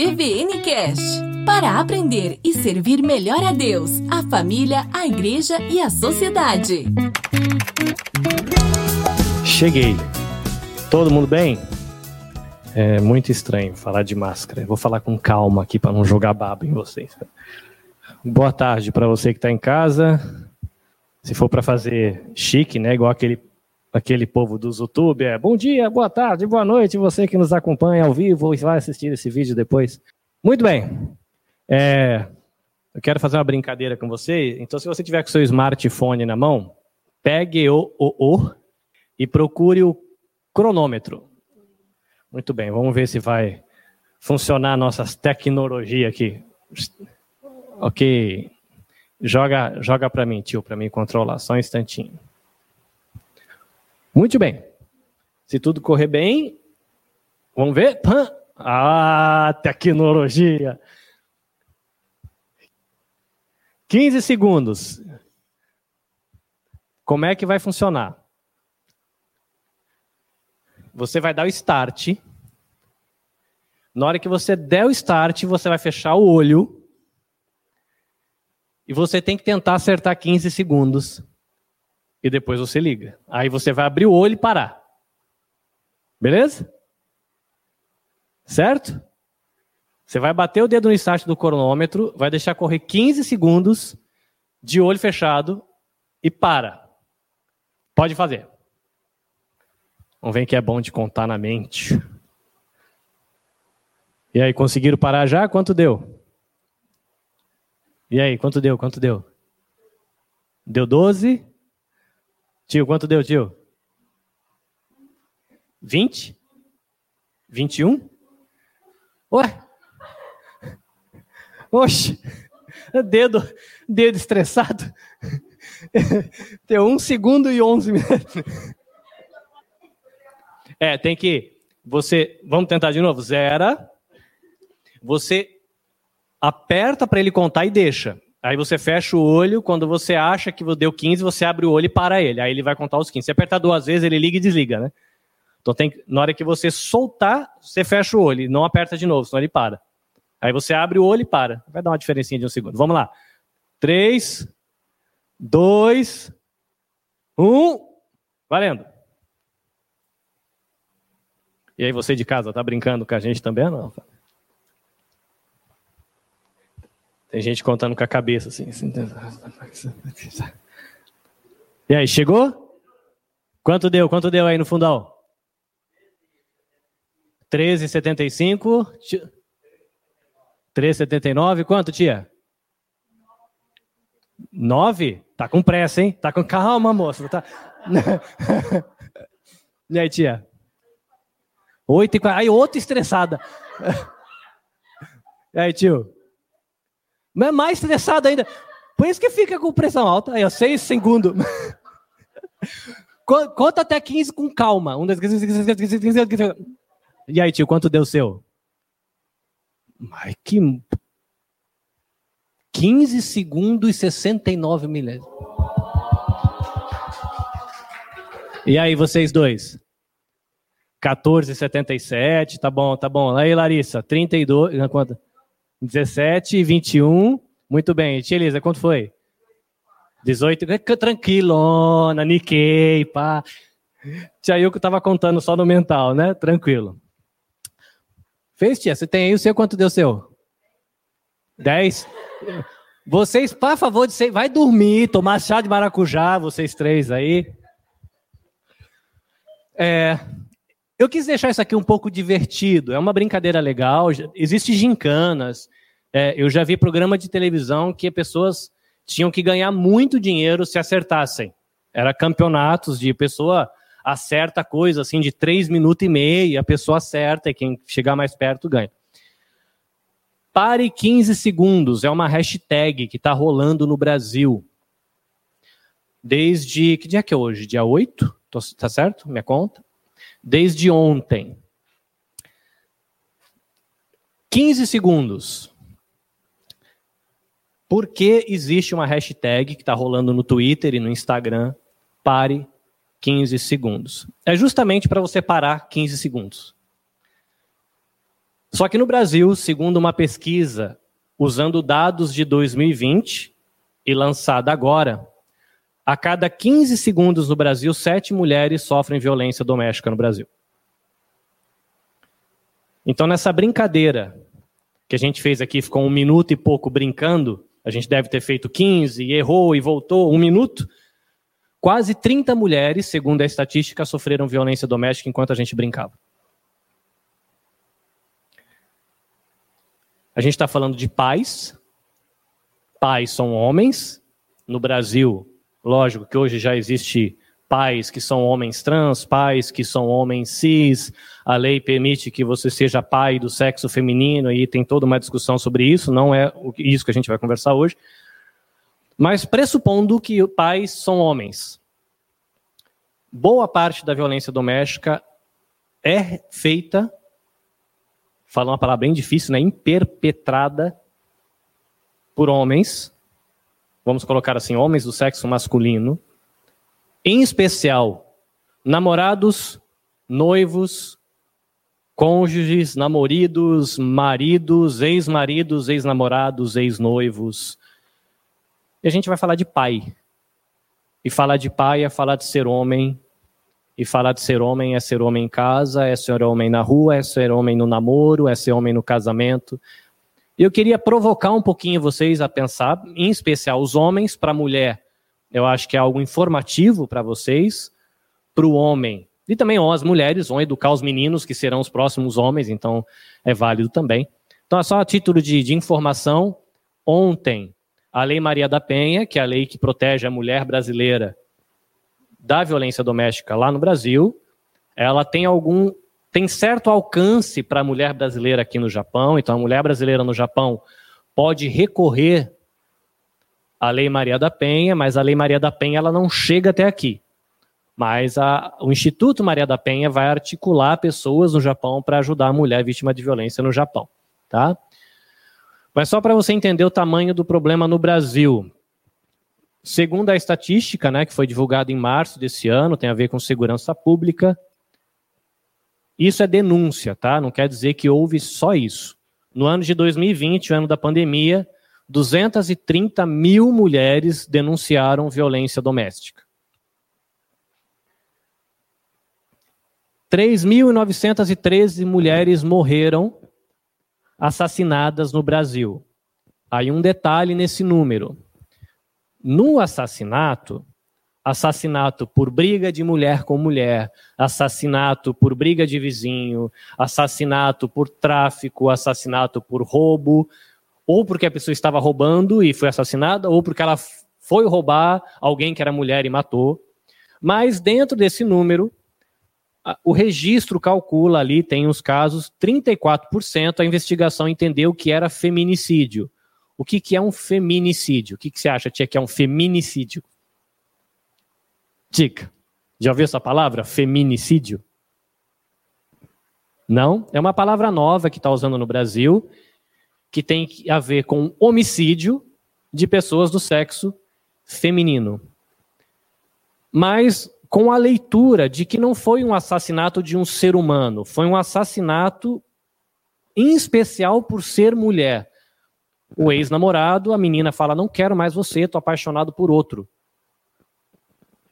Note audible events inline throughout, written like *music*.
IBVN Cash. Para aprender e servir melhor a Deus, a família, a igreja e a sociedade. Cheguei. Todo mundo bem? É muito estranho falar de máscara. Vou falar com calma aqui para não jogar baba em vocês. Boa tarde para você que está em casa. Se for para fazer chique, né, igual aquele aquele povo do YouTube, é bom dia, boa tarde, boa noite, você que nos acompanha ao vivo e vai assistir esse vídeo depois. Muito bem. É, eu quero fazer uma brincadeira com você. Então, se você tiver com seu smartphone na mão, pegue o, o, o e procure o cronômetro. Muito bem, vamos ver se vai funcionar nossas tecnologias aqui. Ok. Joga, joga para mim, tio, para mim controlar. Só um instantinho. Muito bem. Se tudo correr bem, vamos ver. Ah, tecnologia. 15 segundos. Como é que vai funcionar? Você vai dar o start. Na hora que você der o start, você vai fechar o olho. E você tem que tentar acertar 15 segundos e depois você liga. Aí você vai abrir o olho e parar. Beleza? Certo? Você vai bater o dedo no start do cronômetro, vai deixar correr 15 segundos de olho fechado e para. Pode fazer. Vamos ver que é bom de contar na mente. E aí, conseguiram parar já? Quanto deu? E aí, quanto deu? Quanto deu? Deu 12? Tio, quanto deu, tio? 20? 21? Ué? Oxe, dedo, dedo estressado. Deu um segundo e onze minutos. É, tem que. Você. Vamos tentar de novo. Zera. Você aperta para ele contar e deixa. Aí você fecha o olho, quando você acha que deu 15, você abre o olho e para ele. Aí ele vai contar os 15. Se apertar duas vezes, ele liga e desliga, né? Então tem, na hora que você soltar, você fecha o olho, não aperta de novo, senão ele para. Aí você abre o olho e para. Vai dar uma diferencinha de um segundo. Vamos lá. 3, 2, 1. Valendo. E aí você de casa, tá brincando com a gente também não? Tem gente contando com a cabeça assim. assim. E aí, chegou? Quanto deu? Quanto deu aí no fundal? 13,75. 3,79. Quanto, tia? 9? Tá com pressa, hein? Tá com calma, moça. Tá... *laughs* e aí, tia? 8 e 40. Aí, outra estressada. *laughs* E aí, tio? Mas é mais estressado ainda. Por isso que fica com pressão alta. Aí, ó, seis segundos. Conta até 15 com calma. Um, dois, E aí, tio, quanto deu o seu? Ai, que. 15 segundos e 69 milésimos. E aí, vocês dois? 14,77, tá bom, tá bom. Aí, Larissa, 32, quanto? 17 e 21. Muito bem. Tia Elisa, quanto foi? 18. Tranquilona, niquei, pá. Tia Ilko estava contando só no mental, né? Tranquilo. Fez, tia? Você tem aí o seu? Quanto deu o seu? 10? Vocês, por favor, de ser, vai dormir, tomar chá de maracujá, vocês três aí. É, eu quis deixar isso aqui um pouco divertido. É uma brincadeira legal. Existem gincanas. É, eu já vi programa de televisão que pessoas tinham que ganhar muito dinheiro se acertassem. Era campeonatos de pessoa acerta coisa assim de três minutos e meio, a pessoa acerta e quem chegar mais perto ganha. Pare 15 segundos é uma hashtag que está rolando no Brasil. Desde. Que dia que é hoje? Dia 8? Tá certo? Minha conta? desde ontem. 15 segundos. Por que existe uma hashtag que está rolando no Twitter e no Instagram? Pare 15 segundos. É justamente para você parar 15 segundos. Só que no Brasil, segundo uma pesquisa usando dados de 2020 e lançada agora, a cada 15 segundos no Brasil, sete mulheres sofrem violência doméstica no Brasil. Então, nessa brincadeira que a gente fez aqui, ficou um minuto e pouco brincando, a gente deve ter feito 15, errou e voltou um minuto. Quase 30 mulheres, segundo a estatística, sofreram violência doméstica enquanto a gente brincava. A gente está falando de pais. Pais são homens. No Brasil, Lógico que hoje já existe pais que são homens trans, pais que são homens cis. A lei permite que você seja pai do sexo feminino e tem toda uma discussão sobre isso, não é isso que a gente vai conversar hoje. Mas pressupondo que pais são homens. Boa parte da violência doméstica é feita, falando uma palavra bem difícil, né, imperpetrada por homens vamos colocar assim, homens do sexo masculino, em especial namorados, noivos, cônjuges, namoridos, maridos, ex-maridos, ex-namorados, ex-noivos. E a gente vai falar de pai. E falar de pai é falar de ser homem. E falar de ser homem é ser homem em casa, é ser homem na rua, é ser homem no namoro, é ser homem no casamento, eu queria provocar um pouquinho vocês a pensar, em especial os homens, para a mulher, eu acho que é algo informativo para vocês, para o homem, e também as mulheres vão educar os meninos que serão os próximos homens, então é válido também. Então, é só a título de, de informação, ontem, a Lei Maria da Penha, que é a lei que protege a mulher brasileira da violência doméstica lá no Brasil, ela tem algum tem certo alcance para a mulher brasileira aqui no Japão, então a mulher brasileira no Japão pode recorrer à Lei Maria da Penha, mas a Lei Maria da Penha ela não chega até aqui. Mas a, o Instituto Maria da Penha vai articular pessoas no Japão para ajudar a mulher vítima de violência no Japão, tá? Mas só para você entender o tamanho do problema no Brasil. Segundo a estatística, né, que foi divulgada em março desse ano, tem a ver com segurança pública, isso é denúncia, tá? Não quer dizer que houve só isso. No ano de 2020, o ano da pandemia, 230 mil mulheres denunciaram violência doméstica. 3.913 mulheres morreram assassinadas no Brasil. Aí um detalhe nesse número. No assassinato, assassinato por briga de mulher com mulher, assassinato por briga de vizinho, assassinato por tráfico, assassinato por roubo, ou porque a pessoa estava roubando e foi assassinada, ou porque ela foi roubar alguém que era mulher e matou. Mas dentro desse número, o registro calcula ali, tem os casos, 34% a investigação entendeu que era feminicídio. O que, que é um feminicídio? O que, que você acha, Tia, que é um feminicídio? Dica. Já ouviu essa palavra? Feminicídio? Não? É uma palavra nova que está usando no Brasil, que tem a ver com homicídio de pessoas do sexo feminino. Mas com a leitura de que não foi um assassinato de um ser humano, foi um assassinato em especial por ser mulher. O ex-namorado, a menina fala: Não quero mais você, estou apaixonado por outro.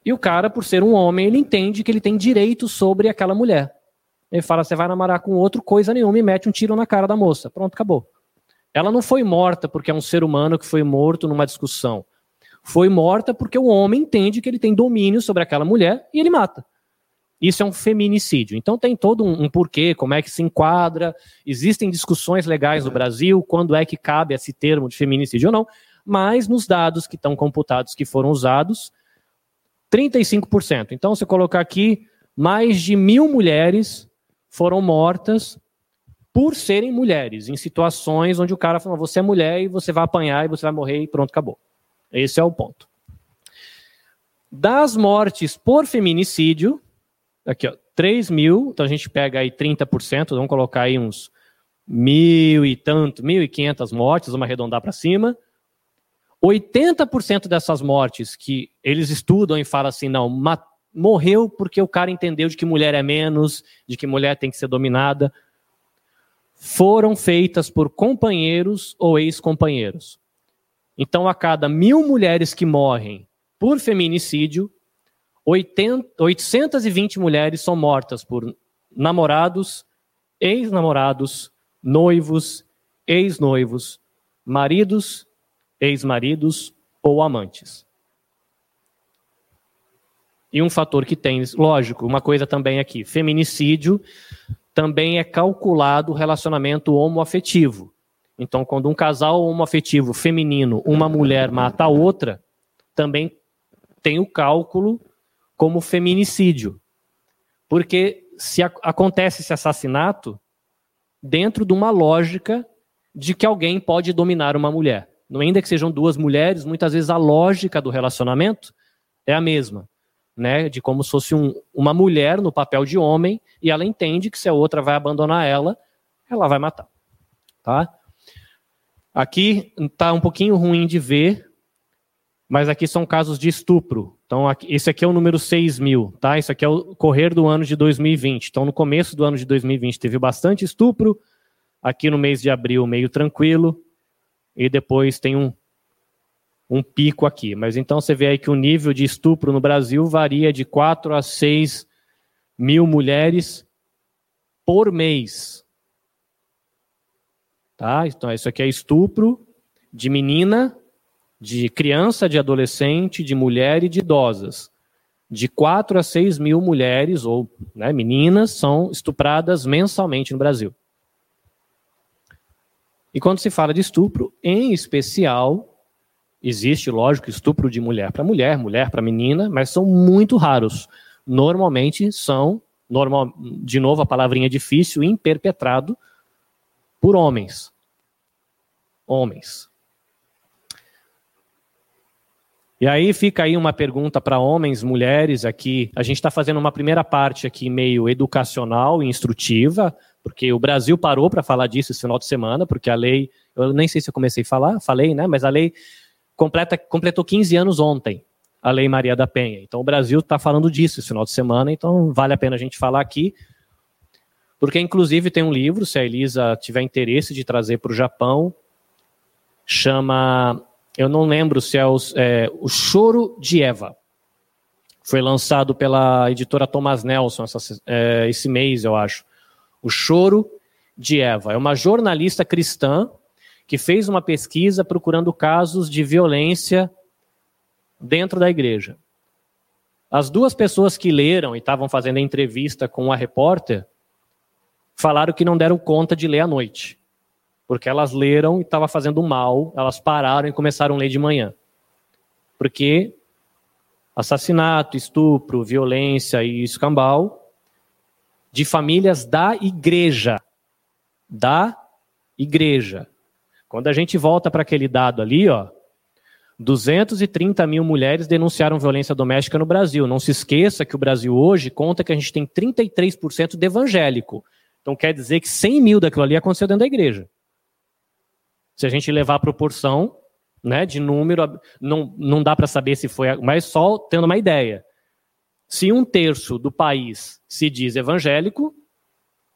E o cara, por ser um homem, ele entende que ele tem direito sobre aquela mulher. Ele fala: você vai namorar com outro, coisa nenhuma, e mete um tiro na cara da moça. Pronto, acabou. Ela não foi morta porque é um ser humano que foi morto numa discussão. Foi morta porque o homem entende que ele tem domínio sobre aquela mulher e ele mata. Isso é um feminicídio. Então tem todo um, um, porquê, como é que se enquadra. Existem discussões legais no Brasil, quando é que cabe esse termo de feminicídio ou não. Mas nos dados que estão computados que foram usados, 35%. Então, se colocar aqui, mais de mil mulheres foram mortas por serem mulheres, em situações onde o cara falou: você é mulher e você vai apanhar e você vai morrer e pronto, acabou. Esse é o ponto. Das mortes por feminicídio, aqui ó, 3 mil, então a gente pega aí 30%, vamos colocar aí uns mil e tanto, mil e quinhentas mortes, vamos arredondar para cima. 80% dessas mortes que eles estudam e falam assim, não, morreu porque o cara entendeu de que mulher é menos, de que mulher tem que ser dominada, foram feitas por companheiros ou ex-companheiros. Então, a cada mil mulheres que morrem por feminicídio, 80, 820 mulheres são mortas por namorados, ex-namorados, noivos, ex-noivos, maridos, ex-maridos ou amantes. E um fator que tem, lógico, uma coisa também aqui, feminicídio também é calculado o relacionamento homoafetivo. Então, quando um casal homoafetivo feminino, uma mulher mata a outra, também tem o cálculo como feminicídio. Porque se acontece esse assassinato dentro de uma lógica de que alguém pode dominar uma mulher. Não ainda que sejam duas mulheres, muitas vezes a lógica do relacionamento é a mesma, né? De como se fosse um, uma mulher no papel de homem e ela entende que se a outra vai abandonar ela, ela vai matar, tá? Aqui está um pouquinho ruim de ver, mas aqui são casos de estupro. Então, aqui, esse aqui é o número 6 mil, tá? Isso aqui é o correr do ano de 2020. Então, no começo do ano de 2020 teve bastante estupro, aqui no mês de abril meio tranquilo, e depois tem um, um pico aqui. Mas então você vê aí que o nível de estupro no Brasil varia de 4 a 6 mil mulheres por mês. Tá? Então, isso aqui é estupro de menina, de criança, de adolescente, de mulher e de idosas. De 4 a 6 mil mulheres ou né, meninas são estupradas mensalmente no Brasil. E quando se fala de estupro, em especial, existe, lógico, estupro de mulher para mulher, mulher para menina, mas são muito raros. Normalmente são, normal, de novo a palavrinha difícil, imperpetrado por homens. Homens. E aí fica aí uma pergunta para homens, mulheres aqui. A gente está fazendo uma primeira parte aqui meio educacional e instrutiva, porque o Brasil parou para falar disso esse final de semana, porque a lei, eu nem sei se eu comecei a falar, falei, né? Mas a lei completa, completou 15 anos ontem, a Lei Maria da Penha. Então o Brasil está falando disso esse final de semana, então vale a pena a gente falar aqui. Porque, inclusive, tem um livro, se a Elisa tiver interesse de trazer para o Japão, chama. Eu não lembro se é, é O Choro de Eva. Foi lançado pela editora Thomas Nelson essa, é, esse mês, eu acho. O Choro de Eva. É uma jornalista cristã que fez uma pesquisa procurando casos de violência dentro da igreja. As duas pessoas que leram e estavam fazendo a entrevista com a repórter falaram que não deram conta de ler à noite, porque elas leram e estava fazendo mal, elas pararam e começaram a ler de manhã. Porque assassinato, estupro, violência e escambau de famílias da igreja. Da igreja. Quando a gente volta para aquele dado ali, ó, 230 mil mulheres denunciaram violência doméstica no Brasil. Não se esqueça que o Brasil hoje conta que a gente tem 33% de evangélico. Então quer dizer que 100 mil daquilo ali aconteceu dentro da igreja. Se a gente levar a proporção né, de número, não, não dá para saber se foi, mas só tendo uma ideia. Se um terço do país se diz evangélico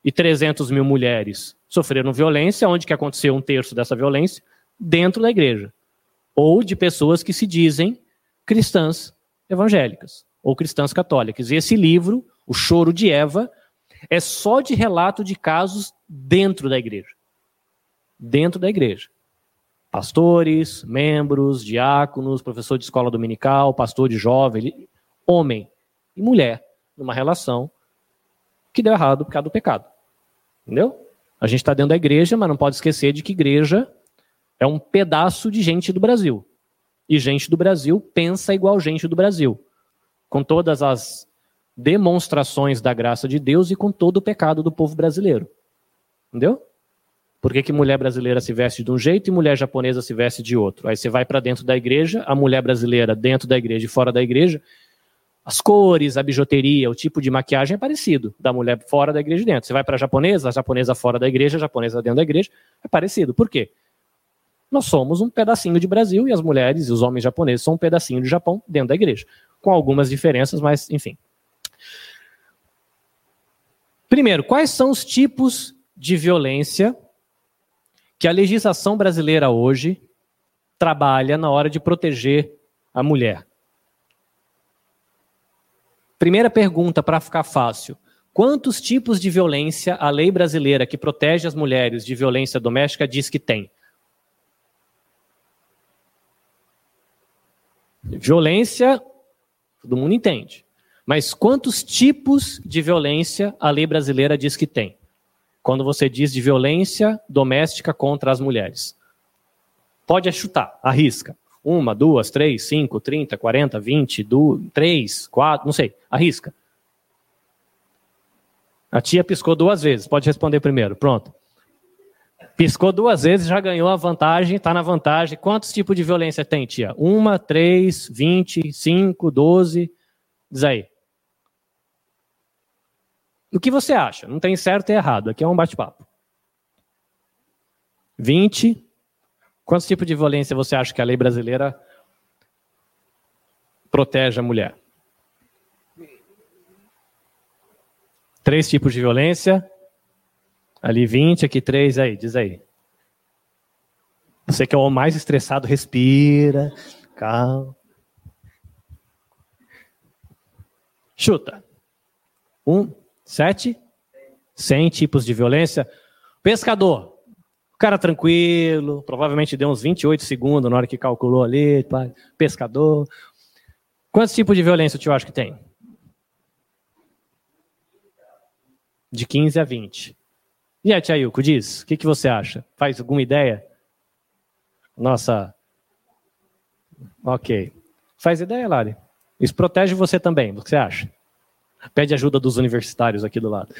e 300 mil mulheres sofreram violência, onde que aconteceu um terço dessa violência? Dentro da igreja. Ou de pessoas que se dizem cristãs evangélicas ou cristãs católicas. E esse livro, O Choro de Eva, é só de relato de casos dentro da igreja. Dentro da igreja. Pastores, membros, diáconos, professor de escola dominical, pastor de jovem, homem e mulher, numa relação que deu errado por causa do pecado. Entendeu? A gente está dentro da igreja, mas não pode esquecer de que igreja é um pedaço de gente do Brasil. E gente do Brasil pensa igual gente do Brasil. Com todas as demonstrações da graça de Deus e com todo o pecado do povo brasileiro. Entendeu? Por que, que mulher brasileira se veste de um jeito e mulher japonesa se veste de outro? Aí você vai para dentro da igreja, a mulher brasileira dentro da igreja e fora da igreja, as cores, a bijuteria, o tipo de maquiagem é parecido da mulher fora da igreja e dentro. Você vai para a japonesa, a japonesa fora da igreja, a japonesa dentro da igreja, é parecido. Por quê? Nós somos um pedacinho de Brasil e as mulheres e os homens japoneses são um pedacinho de Japão dentro da igreja. Com algumas diferenças, mas enfim. Primeiro, quais são os tipos de violência que a legislação brasileira hoje trabalha na hora de proteger a mulher? Primeira pergunta para ficar fácil. Quantos tipos de violência a lei brasileira que protege as mulheres de violência doméstica diz que tem? Violência, todo mundo entende. Mas quantos tipos de violência a lei brasileira diz que tem? Quando você diz de violência doméstica contra as mulheres. Pode chutar, arrisca. Uma, duas, três, cinco, trinta, quarenta, vinte, três, quatro, não sei, arrisca. A tia piscou duas vezes, pode responder primeiro, pronto. Piscou duas vezes, já ganhou a vantagem, está na vantagem. Quantos tipos de violência tem, tia? Uma, três, vinte, cinco, doze. Diz aí. O que você acha? Não tem certo e errado, aqui é um bate-papo. 20. Quantos tipos de violência você acha que a lei brasileira protege a mulher? Três tipos de violência. Ali 20, aqui três, aí, diz aí. Você que é o mais estressado, respira, calma. Chuta. Um, sete, cem tipos de violência. Pescador, cara tranquilo, provavelmente deu uns 28 segundos na hora que calculou ali. Pescador. Quantos tipos de violência o tio acha que tem? De 15 a 20. E a Tia Yuko, diz, o que, que você acha? Faz alguma ideia? Nossa. Ok. Faz ideia, Lari? Isso protege você também, o que você acha? Pede ajuda dos universitários aqui do lado.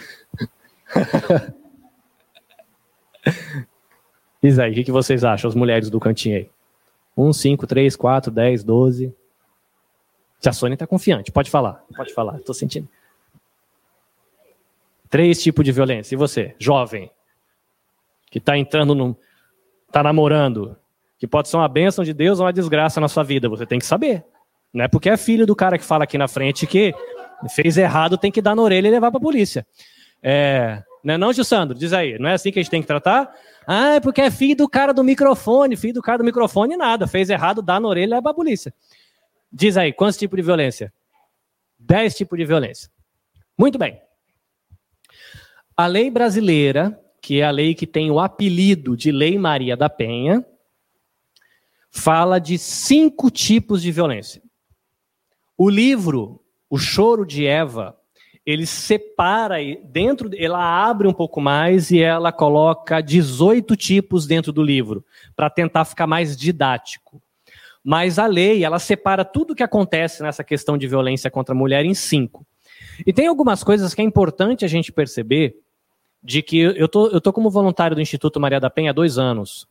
*laughs* Diz aí, o que, que vocês acham, as mulheres do cantinho aí? 1, 5, 3, 4, 10, 12. Se a Sônia está confiante, pode falar, pode falar, estou sentindo. Três tipos de violência. E você, jovem, que está entrando no. está namorando, que pode ser uma bênção de Deus ou uma desgraça na sua vida, você tem que saber. Não é porque é filho do cara que fala aqui na frente que fez errado, tem que dar na orelha e levar para a polícia. É, não é não, Gil Sandro? Diz aí, não é assim que a gente tem que tratar? Ah, é porque é filho do cara do microfone, filho do cara do microfone, nada. Fez errado, dá na orelha e leva para a polícia. Diz aí, quantos tipos de violência? Dez tipos de violência. Muito bem. A lei brasileira, que é a lei que tem o apelido de Lei Maria da Penha, fala de cinco tipos de violência. O livro O Choro de Eva, ele separa dentro, ela abre um pouco mais e ela coloca 18 tipos dentro do livro, para tentar ficar mais didático. Mas a lei, ela separa tudo o que acontece nessa questão de violência contra a mulher em cinco. E tem algumas coisas que é importante a gente perceber de que eu tô, eu tô como voluntário do Instituto Maria da Penha há dois anos.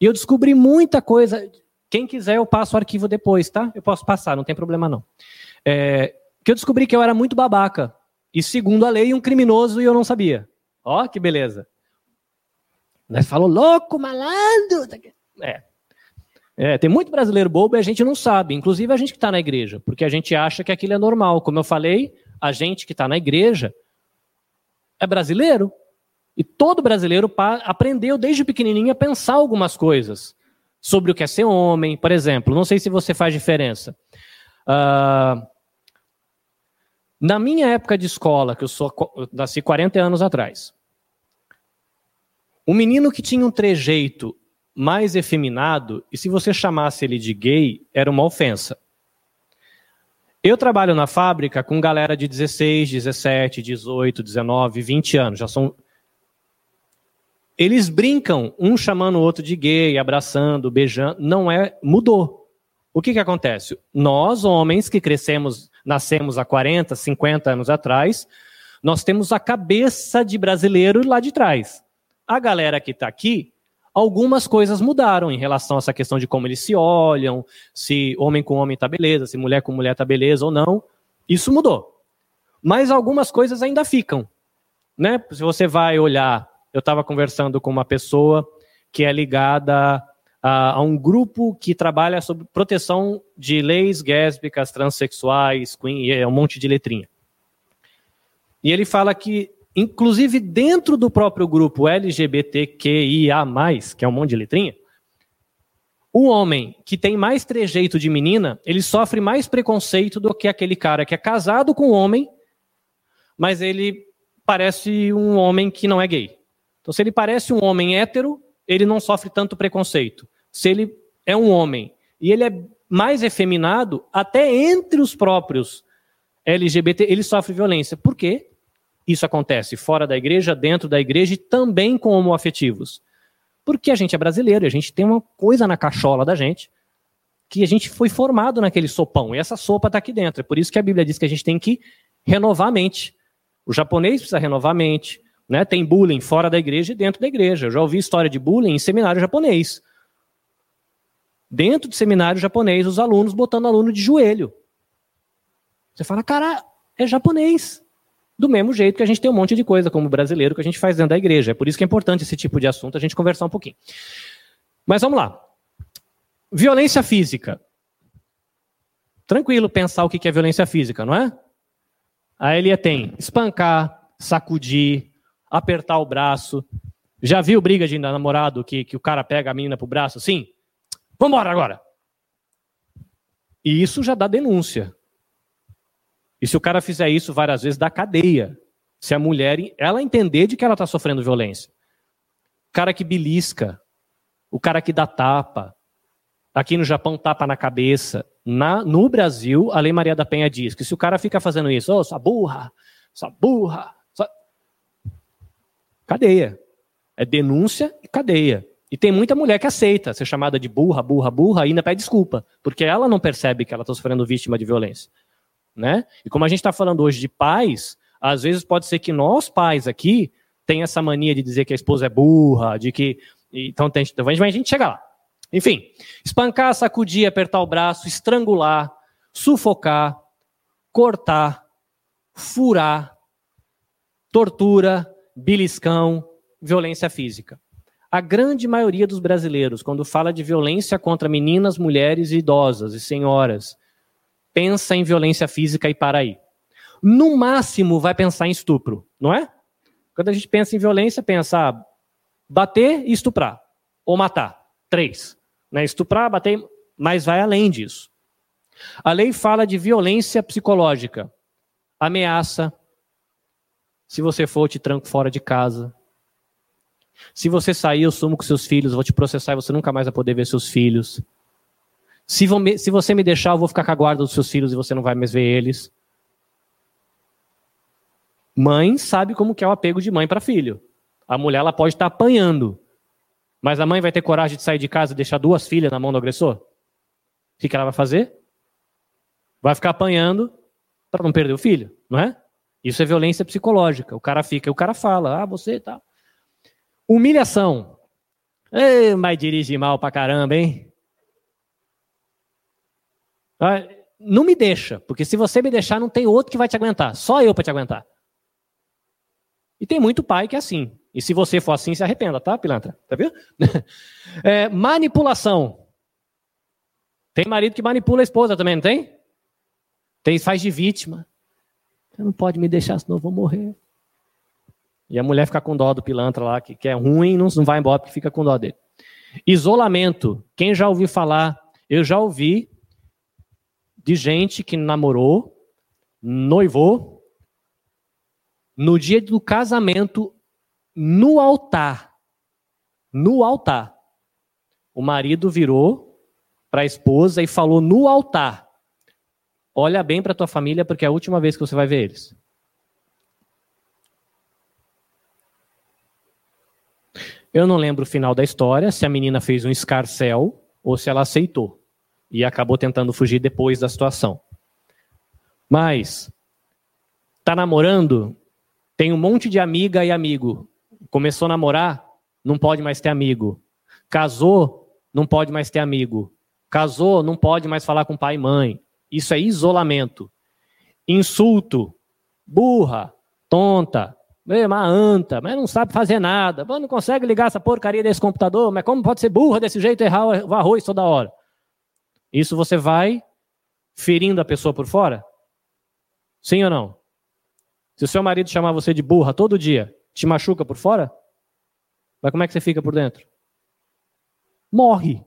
E eu descobri muita coisa. Quem quiser, eu passo o arquivo depois, tá? Eu posso passar, não tem problema não. É, que eu descobri que eu era muito babaca. E segundo a lei, um criminoso e eu não sabia. Ó, que beleza. Nós falou louco, malandro. É. é. Tem muito brasileiro bobo e a gente não sabe. Inclusive a gente que está na igreja. Porque a gente acha que aquilo é normal. Como eu falei, a gente que está na igreja é brasileiro. E todo brasileiro aprendeu desde pequenininho a pensar algumas coisas sobre o que é ser homem, por exemplo. Não sei se você faz diferença. Uh, na minha época de escola, que eu sou nasci 40 anos atrás, um menino que tinha um trejeito mais efeminado, e se você chamasse ele de gay, era uma ofensa. Eu trabalho na fábrica com galera de 16, 17, 18, 19, 20 anos. Já são. Eles brincam, um chamando o outro de gay, abraçando, beijando. Não é. Mudou. O que, que acontece? Nós, homens que crescemos, nascemos há 40, 50 anos atrás, nós temos a cabeça de brasileiro lá de trás. A galera que está aqui algumas coisas mudaram em relação a essa questão de como eles se olham, se homem com homem tá beleza, se mulher com mulher tá beleza ou não. Isso mudou. Mas algumas coisas ainda ficam. Né? Se você vai olhar, eu estava conversando com uma pessoa que é ligada a, um grupo que trabalha sobre proteção de leis gésbicas, transexuais, queen, é um monte de letrinha. E ele fala que inclusive dentro do próprio grupo LGBTQIA, que é um monte de letrinha, o homem que tem mais trejeito de menina, ele sofre mais preconceito do que aquele cara que é casado com um homem, mas ele parece um homem que não é gay. Então, se ele parece um homem hétero, ele não sofre tanto preconceito. Se ele é um homem e ele é mais efeminado, até entre os próprios LGBT, ele sofre violência. Por quê? Isso acontece fora da igreja, dentro da igreja e também com homoafetivos. Porque a gente é brasileiro, a gente tem uma coisa na cachola da gente que a gente foi formado naquele sopão, e essa sopa está aqui dentro. É por isso que a Bíblia diz que a gente tem que renovar a mente. O japonês precisa renovar a mente. Né? Tem bullying fora da igreja e dentro da igreja. Eu já ouvi história de bullying em seminário japonês. Dentro de seminário japonês, os alunos botando aluno de joelho. Você fala, cara, é japonês. Do mesmo jeito que a gente tem um monte de coisa como brasileiro que a gente faz dentro da igreja. É por isso que é importante esse tipo de assunto a gente conversar um pouquinho. Mas vamos lá. Violência física. Tranquilo pensar o que é violência física, não é? A Elia tem espancar, sacudir, apertar o braço. Já viu briga de namorado que, que o cara pega a menina pro braço assim? Vambora agora! E isso já dá denúncia. E se o cara fizer isso várias vezes, dá cadeia. Se a mulher, ela entender de que ela está sofrendo violência. O cara que belisca, o cara que dá tapa. Aqui no Japão, tapa na cabeça. Na, no Brasil, a Lei Maria da Penha diz que se o cara fica fazendo isso, ô, oh, sua burra, sua burra, sua... cadeia. É denúncia e cadeia. E tem muita mulher que aceita ser chamada de burra, burra, burra, e ainda pede desculpa, porque ela não percebe que ela está sofrendo vítima de violência. Né? E como a gente está falando hoje de pais, às vezes pode ser que nós pais aqui tem essa mania de dizer que a esposa é burra, de que. Então, tem, então a gente chega lá. Enfim, espancar, sacudir, apertar o braço, estrangular, sufocar, cortar, furar, tortura, beliscão, violência física. A grande maioria dos brasileiros, quando fala de violência contra meninas, mulheres, idosas e senhoras, pensa em violência física e para aí. No máximo, vai pensar em estupro, não é? Quando a gente pensa em violência, pensa ah, bater e estuprar, ou matar. Três. Né? Estuprar, bater, mas vai além disso. A lei fala de violência psicológica, ameaça. Se você for, te tranco fora de casa. Se você sair, eu sumo com seus filhos, vou te processar e você nunca mais vai poder ver seus filhos. Se, se você me deixar, eu vou ficar com a guarda dos seus filhos e você não vai mais ver eles. Mãe sabe como que é o apego de mãe para filho. A mulher ela pode estar apanhando, mas a mãe vai ter coragem de sair de casa e deixar duas filhas na mão do agressor? O que, que ela vai fazer? Vai ficar apanhando para não perder o filho, não é? Isso é violência psicológica. O cara fica, o cara fala, ah, você tá. Humilhação. Ei, mas dirige mal pra caramba, hein? Ah, não me deixa, porque se você me deixar, não tem outro que vai te aguentar. Só eu para te aguentar. E tem muito pai que é assim. E se você for assim, se arrependa, tá, pilantra? Tá vendo? *laughs* É, manipulação. Tem marido que manipula a esposa também, não tem? Tem, faz de vítima. Você não pode me deixar, senão eu vou morrer. E a mulher fica com dó do pilantra lá, que, que é ruim, não, não vai embora porque fica com dó dele. Isolamento. Quem já ouviu falar? Eu já ouvi de gente que namorou, noivou, no dia do casamento no altar. No altar. O marido virou para a esposa e falou no altar: Olha bem para tua família, porque é a última vez que você vai ver eles. Eu não lembro o final da história, se a menina fez um escarcel ou se ela aceitou e acabou tentando fugir depois da situação. Mas tá namorando, tem um monte de amiga e amigo. Começou a namorar, não pode mais ter amigo. Casou, não pode mais ter amigo. Casou, não pode mais falar com pai e mãe. Isso é isolamento. Insulto, burra, tonta, uma anta, mas não sabe fazer nada. Mas não consegue ligar essa porcaria desse computador, mas como pode ser burra desse jeito e errar o arroz toda hora? Isso você vai ferindo a pessoa por fora? Sim ou não? Se o seu marido chamar você de burra todo dia, te machuca por fora? Mas como é que você fica por dentro? Morre.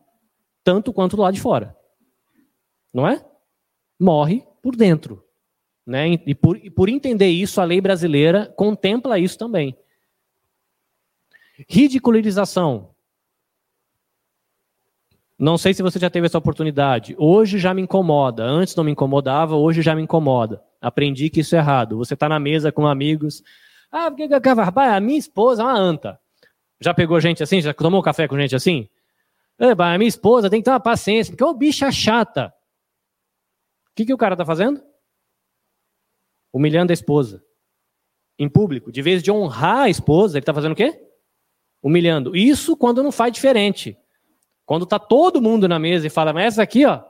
Tanto quanto do lado de fora. Não é? Morre por dentro. Né? E, por, e por entender isso, a lei brasileira contempla isso também. Ridicularização. Não sei se você já teve essa oportunidade. Hoje já me incomoda. Antes não me incomodava, hoje já me incomoda. Aprendi que isso é errado. Você está na mesa com amigos. Ah, porque a minha esposa é uma anta. Já pegou gente assim? Já tomou café com gente assim? A minha esposa tem que ter uma paciência, porque é uma bicha chata. O que, que o cara está fazendo? Humilhando a esposa. Em público. De vez de honrar a esposa, ele está fazendo o quê? Humilhando. Isso quando não faz diferente. Quando está todo mundo na mesa e fala, mas essa aqui, ó,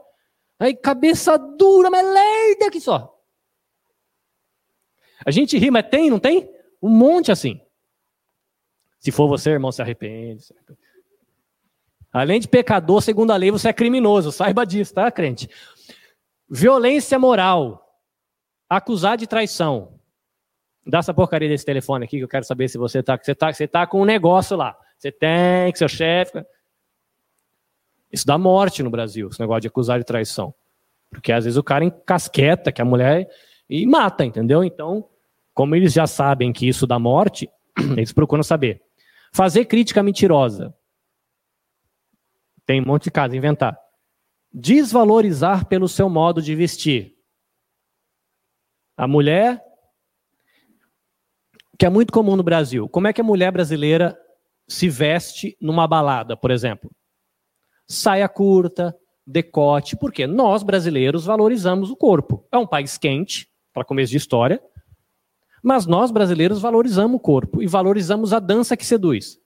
aí cabeça dura, mas lerda aqui só. A gente ri, mas tem, não tem? Um monte assim. Se for você, irmão, se arrepende. Além de pecador, segundo a lei, você é criminoso. Saiba disso, tá, crente? Violência moral. Acusar de traição. Dá essa porcaria desse telefone aqui que eu quero saber se você tá, você tá, você tá com um negócio lá. Você tem, que seu chefe. Isso dá morte no Brasil, esse negócio de acusar de traição. Porque às vezes o cara encasqueta que a mulher e mata, entendeu? Então, como eles já sabem que isso dá morte, *clears throat* eles procuram saber. Fazer crítica mentirosa. Tem um monte de caso, inventar. Desvalorizar pelo seu modo de vestir. A mulher, que é muito comum no Brasil. Como é que a mulher brasileira se veste numa balada, por exemplo? Saia curta, decote, porque nós brasileiros valorizamos o corpo. É um país quente, para começo de história, mas nós, brasileiros, valorizamos o corpo e valorizamos a dança que seduz.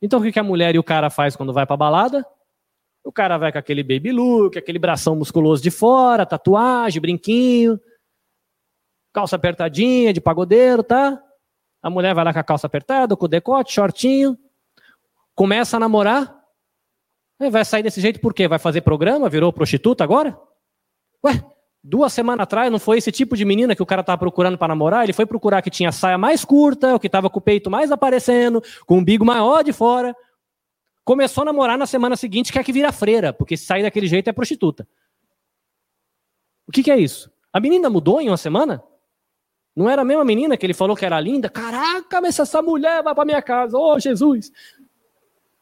Então, o que a mulher e o cara faz quando vai para balada? O cara vai com aquele baby look, aquele bração musculoso de fora, tatuagem, brinquinho, calça apertadinha de pagodeiro, tá? A mulher vai lá com a calça apertada, com o decote, shortinho, começa a namorar, vai sair desse jeito por quê? Vai fazer programa? Virou prostituta agora? Ué, Duas semanas atrás, não foi esse tipo de menina que o cara estava procurando para namorar? Ele foi procurar que tinha saia mais curta, o que estava com o peito mais aparecendo, com o umbigo maior de fora. Começou a namorar na semana seguinte, quer que vira freira, porque se sair daquele jeito é prostituta. O que, que é isso? A menina mudou em uma semana? Não era a mesma menina que ele falou que era linda? Caraca, mas essa mulher vai para minha casa, ô oh, Jesus!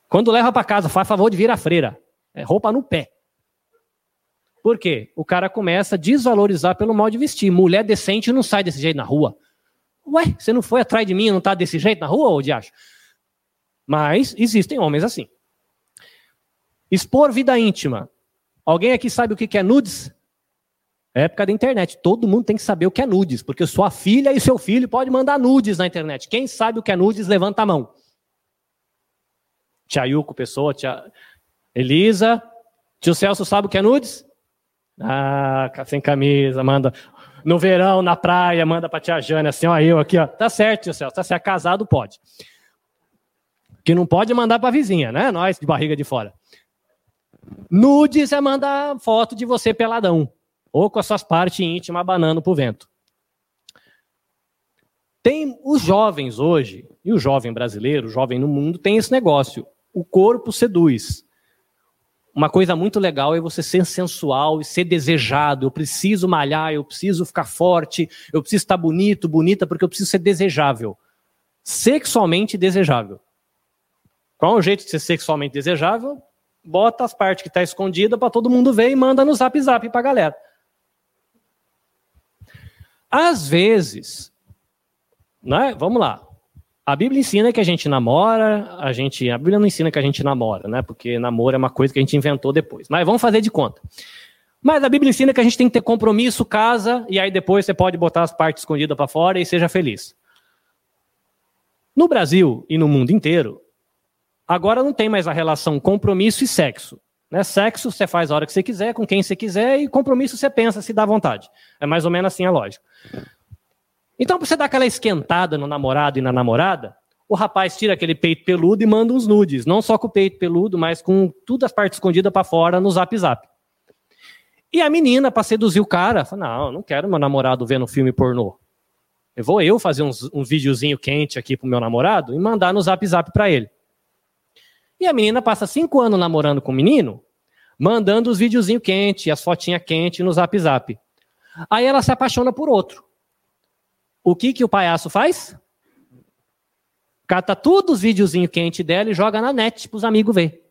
Quando leva para casa, faz favor de vir a freira. É roupa no pé. Por quê? O cara começa a desvalorizar pelo modo de vestir. Mulher decente não sai desse jeito na rua. Ué, você não foi atrás de mim não está desse jeito na rua, ô diacho? Mas existem homens assim. Expor vida íntima. Alguém aqui sabe o que é nudes? É época da internet. Todo mundo tem que saber o que é nudes, porque sua filha e seu filho podem mandar nudes na internet. Quem sabe o que é nudes, levanta a mão. Tia Yuko, pessoa, tia Elisa. Tio Celso sabe o que é nudes? Ah, sem camisa, manda. No verão, na praia, manda pra tia Jane, assim, ó, eu aqui, ó. Tá certo, tio Celso, tá certo, casado pode. Que não pode mandar pra vizinha, né? Nós, de barriga de fora. Nudes é mandar foto de você peladão. Ou com as suas partes íntimas abanando pro vento. Tem os jovens hoje, e o jovem brasileiro, o jovem no mundo, tem esse negócio. O corpo seduz uma coisa muito legal é você ser sensual e ser desejado. Eu preciso malhar, eu preciso ficar forte, eu preciso estar bonito, bonita, porque eu preciso ser desejável. Sexualmente desejável. Qual é o jeito de ser sexualmente desejável? Bota as partes que está escondida para todo mundo ver e manda no zap zap para galera. Às vezes, né, vamos lá, a Bíblia ensina que a gente namora, a gente, a Bíblia não ensina que a gente namora, né? Porque namoro é uma coisa que a gente inventou depois. Mas vamos fazer de conta. Mas a Bíblia ensina que a gente tem que ter compromisso, casa, e aí depois você pode botar as partes escondidas para fora e seja feliz. No Brasil e no mundo inteiro, agora não tem mais a relação compromisso e sexo. Né? Sexo você faz a hora que você quiser, com quem você quiser, e compromisso você pensa se dá vontade. É mais ou menos assim a lógica. Então, para você dar aquela esquentada no namorado e na namorada, o rapaz tira aquele peito peludo e manda uns nudes. Não só com o peito peludo, mas com todas as partes escondidas para fora no zap zap. E a menina, para seduzir o cara, fala: Não, não quero meu namorado vendo filme pornô. Eu vou eu fazer uns, um videozinho quente aqui pro meu namorado e mandar no zap zap para ele. E a menina passa cinco anos namorando com o menino, mandando os videozinhos quentes, as fotinhas quentes no zap zap. Aí ela se apaixona por outro. O que, que o palhaço faz? Cata todos os videozinhos quentes dela e joga na net para os amigos ver.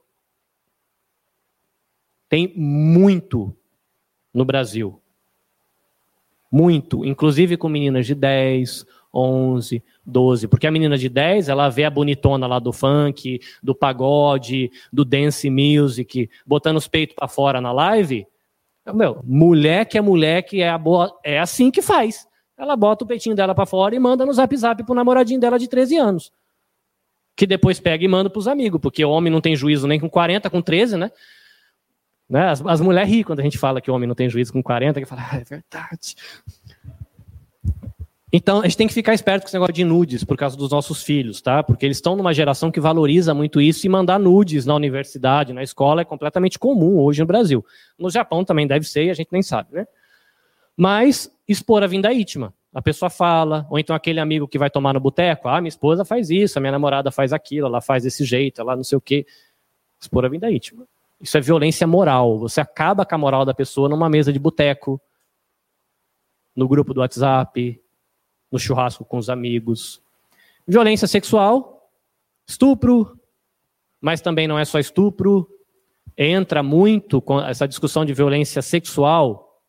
Tem muito no Brasil. Muito. Inclusive com meninas de 10, 11, 12. Porque a menina de 10, ela vê a bonitona lá do funk, do pagode, do dance music, botando os peitos para fora na live. Meu, mulher que é mulher que é, boa, é assim que faz. Ela bota o peitinho dela para fora e manda no zap zap pro namoradinho dela de 13 anos. Que depois pega e manda pros amigos, porque o homem não tem juízo nem com 40, com 13, né? né? As, as mulheres riem quando a gente fala que o homem não tem juízo com 40, que fala, ah, é verdade. Então, a gente tem que ficar esperto com esse negócio de nudes por causa dos nossos filhos, tá? Porque eles estão numa geração que valoriza muito isso e mandar nudes na universidade, na escola, é completamente comum hoje no Brasil. No Japão também deve ser, a gente nem sabe, né? Mas expor a vinda íntima. A pessoa fala, ou então aquele amigo que vai tomar no boteco, ah, minha esposa faz isso, a minha namorada faz aquilo, ela faz desse jeito, ela não sei o quê. Expor a vinda íntima. Isso é violência moral. Você acaba com a moral da pessoa numa mesa de boteco, no grupo do WhatsApp, no churrasco com os amigos. Violência sexual, estupro, mas também não é só estupro. Entra muito com essa discussão de violência sexual.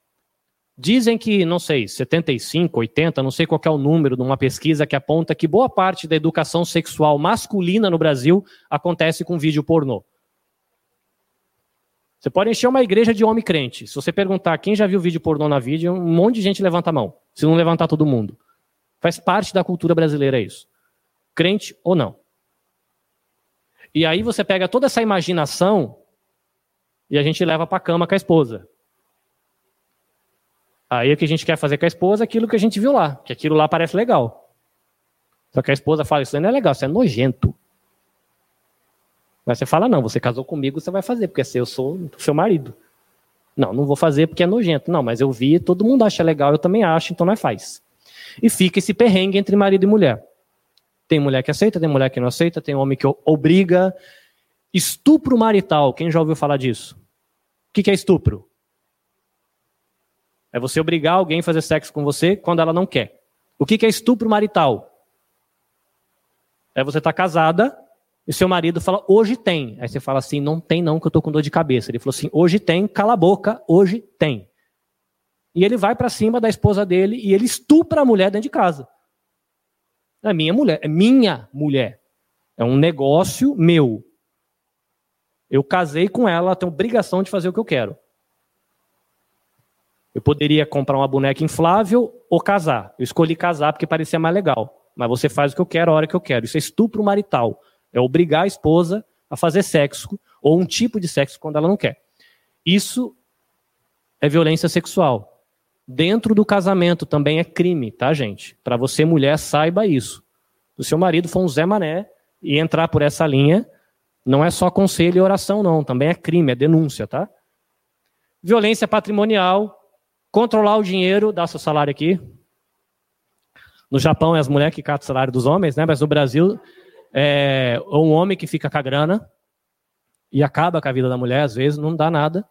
Dizem que, não sei, 75, 80, não sei qual é o número de uma pesquisa que aponta que boa parte da educação sexual masculina no Brasil acontece com vídeo pornô. Você pode encher uma igreja de homem crente. Se você perguntar quem já viu vídeo pornô na vídeo, um monte de gente levanta a mão. Se não levantar todo mundo. Faz parte da cultura brasileira isso. Crente ou não. E aí você pega toda essa imaginação e a gente leva para a cama com a esposa. Aí o que a gente quer fazer com a esposa é aquilo que a gente viu lá, que aquilo lá parece legal. Só que a esposa fala, isso não é legal, isso é nojento. Mas você fala, não, você casou comigo, você vai fazer, porque assim, eu sou seu marido. Não, não vou fazer porque é nojento. Não, mas eu vi, todo mundo acha legal, eu também acho, então nós faz. E fica esse perrengue entre marido e mulher. Tem mulher que aceita, tem mulher que não aceita, tem homem que obriga. Estupro marital, quem já ouviu falar disso? O que é estupro? É você obrigar alguém a fazer sexo com você quando ela não quer. O que é estupro marital? É você estar tá casada e seu marido fala, hoje tem. Aí você fala assim, não tem não, que eu estou com dor de cabeça. Ele falou assim, hoje tem, cala a boca, hoje tem. E ele vai para cima da esposa dele e ele estupra a mulher dentro de casa. É minha mulher, é minha mulher. É um negócio meu. Eu casei com ela, ela tem obrigação de fazer o que eu quero. Eu poderia comprar uma boneca inflável ou casar. Eu escolhi casar porque parecia mais legal. Mas você faz o que eu quero a hora que eu quero. Isso é estupro marital. É obrigar a esposa a fazer sexo ou um tipo de sexo quando ela não quer. Isso é violência sexual. Dentro do casamento também é crime, tá, gente? Para você, mulher, saiba isso. Se o seu marido for um Zé Mané e entrar por essa linha, não é só conselho e oração, não. Também é crime, é denúncia, tá? Violência patrimonial, controlar o dinheiro, dá seu salário aqui. No Japão é as mulheres que catam o salário dos homens, né? Mas no Brasil é um homem que fica com a grana e acaba com a vida da mulher, às vezes, não dá nada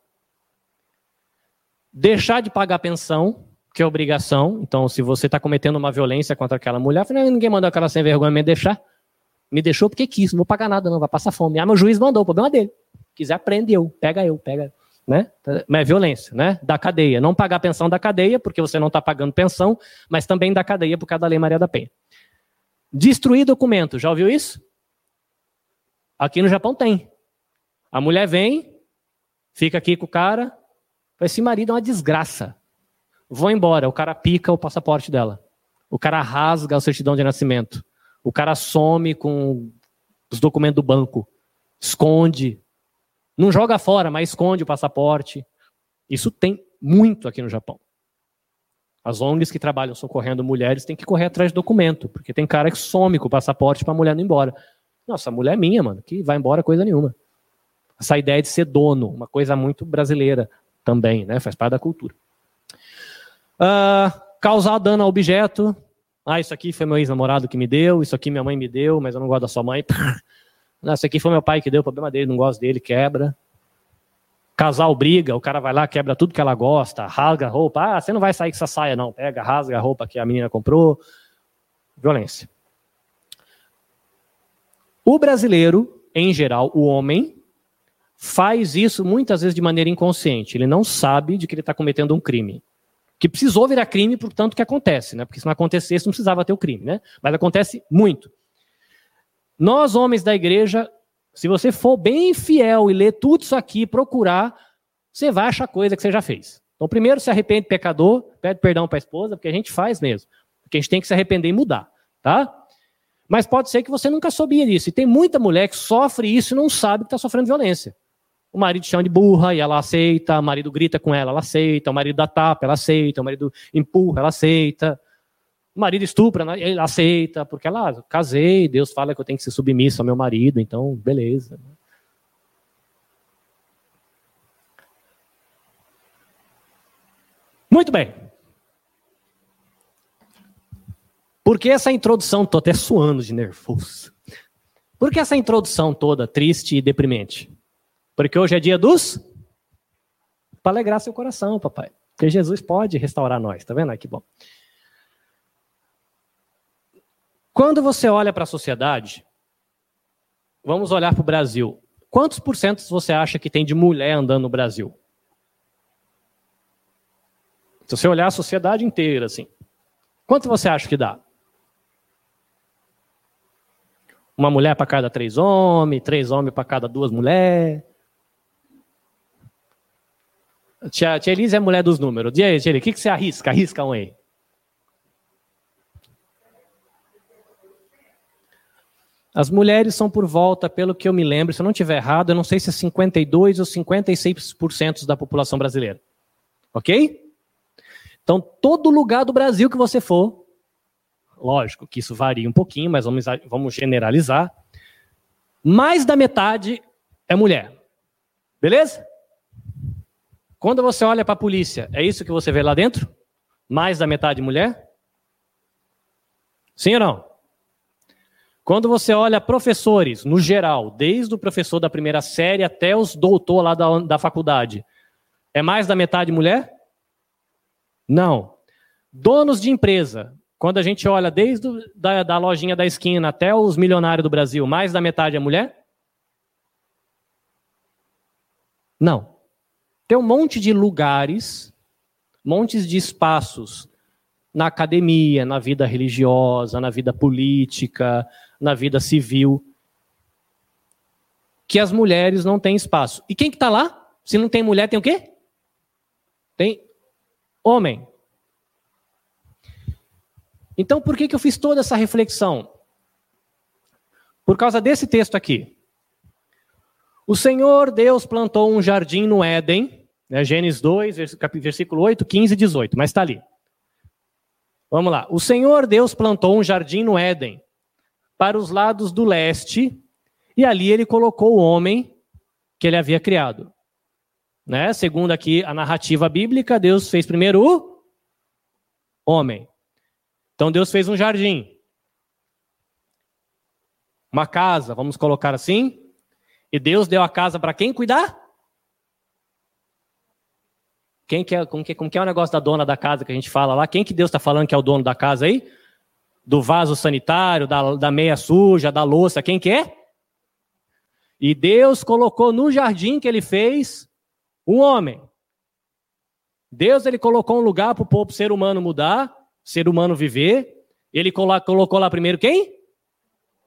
deixar de pagar pensão, que é obrigação. Então, se você está cometendo uma violência contra aquela mulher, ninguém mandou aquela sem vergonha me deixar. Me deixou porque quis, não vou pagar nada, não, vai passar fome. Ah, meu juiz mandou, o problema é dele. Quiser, prende eu, pega eu, pega. Né? Mas é violência, né? Da cadeia. Não pagar pensão da cadeia, porque você não está pagando pensão, mas também da cadeia por causa da Lei Maria da Penha. Destruir documento, já ouviu isso? Aqui no Japão tem. A mulher vem, fica aqui com o cara, esse marido é uma desgraça. Vou embora. O cara pica o passaporte dela. O cara rasga a certidão de nascimento. O cara some com os documentos do banco. Esconde. Não joga fora, mas esconde o passaporte. Isso tem muito aqui no Japão. As ONGs que trabalham socorrendo mulheres têm que correr atrás de documento, porque tem cara que some com o passaporte para a mulher não ir embora. Nossa, a mulher é minha, mano, que vai embora coisa nenhuma. Essa ideia de ser dono, uma coisa muito brasileira também, né? Faz parte da cultura. Uh, causar dano ao objeto, Ah, isso aqui foi meu ex-namorado que me deu, isso aqui minha mãe me deu, mas eu não gosto da sua mãe. *laughs* Não, isso aqui foi meu pai que deu, problema dele, não gosto dele, quebra. Casal briga, o cara vai lá, quebra tudo que ela gosta, rasga a roupa. Ah, você não vai sair com essa saia, não. Pega, rasga a roupa que a menina comprou. Violência. O brasileiro, em geral, o homem, faz isso muitas vezes de maneira inconsciente. Ele não sabe de que ele está cometendo um crime. Que precisou virar crime por tanto que acontece, né? Porque se não acontecesse, não precisava ter o crime, né? Mas acontece muito. Nós, homens da igreja, se você for bem fiel e ler tudo isso aqui, procurar, você vai achar coisa que você já fez. Então, primeiro, se arrepende pecador, pede perdão para a esposa, porque a gente faz mesmo. Porque a gente tem que se arrepender e mudar, tá? Mas pode ser que você nunca soubia disso. E tem muita mulher que sofre isso e não sabe que está sofrendo violência. O marido chama de burra e ela aceita, o marido grita com ela, ela aceita, o marido dá tapa, ela aceita, o marido empurra, ela aceita. O marido estupra, né? ele aceita, porque ela, ah, casei, Deus fala que eu tenho que ser submisso ao meu marido, então, beleza. Muito bem. Por que essa introdução, estou até suando de nervoso. Por que essa introdução toda triste e deprimente? Porque hoje é dia dos. Para alegrar seu coração, papai. Porque Jesus pode restaurar nós, tá vendo? que bom. Quando você olha para a sociedade, vamos olhar para o Brasil. Quantos por cento você acha que tem de mulher andando no Brasil? Se você olhar a sociedade inteira, assim, quanto você acha que dá? Uma mulher para cada três homens, três homens para cada duas mulheres. Tia, tia Elise é mulher dos números. Diz aí, tia Elise, o que, que você arrisca? Arrisca um aí. As mulheres são por volta, pelo que eu me lembro, se eu não estiver errado, eu não sei se é 52 ou 56% da população brasileira. Ok? Então, todo lugar do Brasil que você for, Lógico que isso varia um pouquinho, mas vamos, vamos generalizar. Mais da metade é mulher. Beleza? Quando você olha para a polícia, é isso que você vê lá dentro? Mais da metade mulher? Sim ou não? Quando você olha professores, no geral, desde o professor da primeira série até os doutor lá da, da faculdade, é mais da metade mulher? Não. Donos de empresa, quando a gente olha desde o, da, da lojinha da esquina até os milionários do Brasil, mais da metade é mulher? Não. Tem um monte de lugares, montes de espaços na academia, na vida religiosa, na vida política, na vida civil, que as mulheres não têm espaço. E quem que está lá? Se não tem mulher, tem o quê? Tem homem. Então, por que, que eu fiz toda essa reflexão? Por causa desse texto aqui. O Senhor Deus plantou um jardim no Éden, né, Gênesis 2, versículo 8, 15 e 18, mas está ali. Vamos lá. O Senhor Deus plantou um jardim no Éden, para os lados do leste, e ali ele colocou o homem que ele havia criado. Né? Segundo aqui a narrativa bíblica, Deus fez primeiro o homem. Então Deus fez um jardim. Uma casa, vamos colocar assim. E Deus deu a casa para quem cuidar? Quem que é, como, que, como que é o negócio da dona da casa que a gente fala lá? Quem que Deus está falando que é o dono da casa aí? Do vaso sanitário, da, da meia suja, da louça, quem que é? E Deus colocou no jardim que ele fez um homem. Deus ele colocou um lugar para o povo ser humano mudar ser humano viver. Ele colocou lá primeiro quem?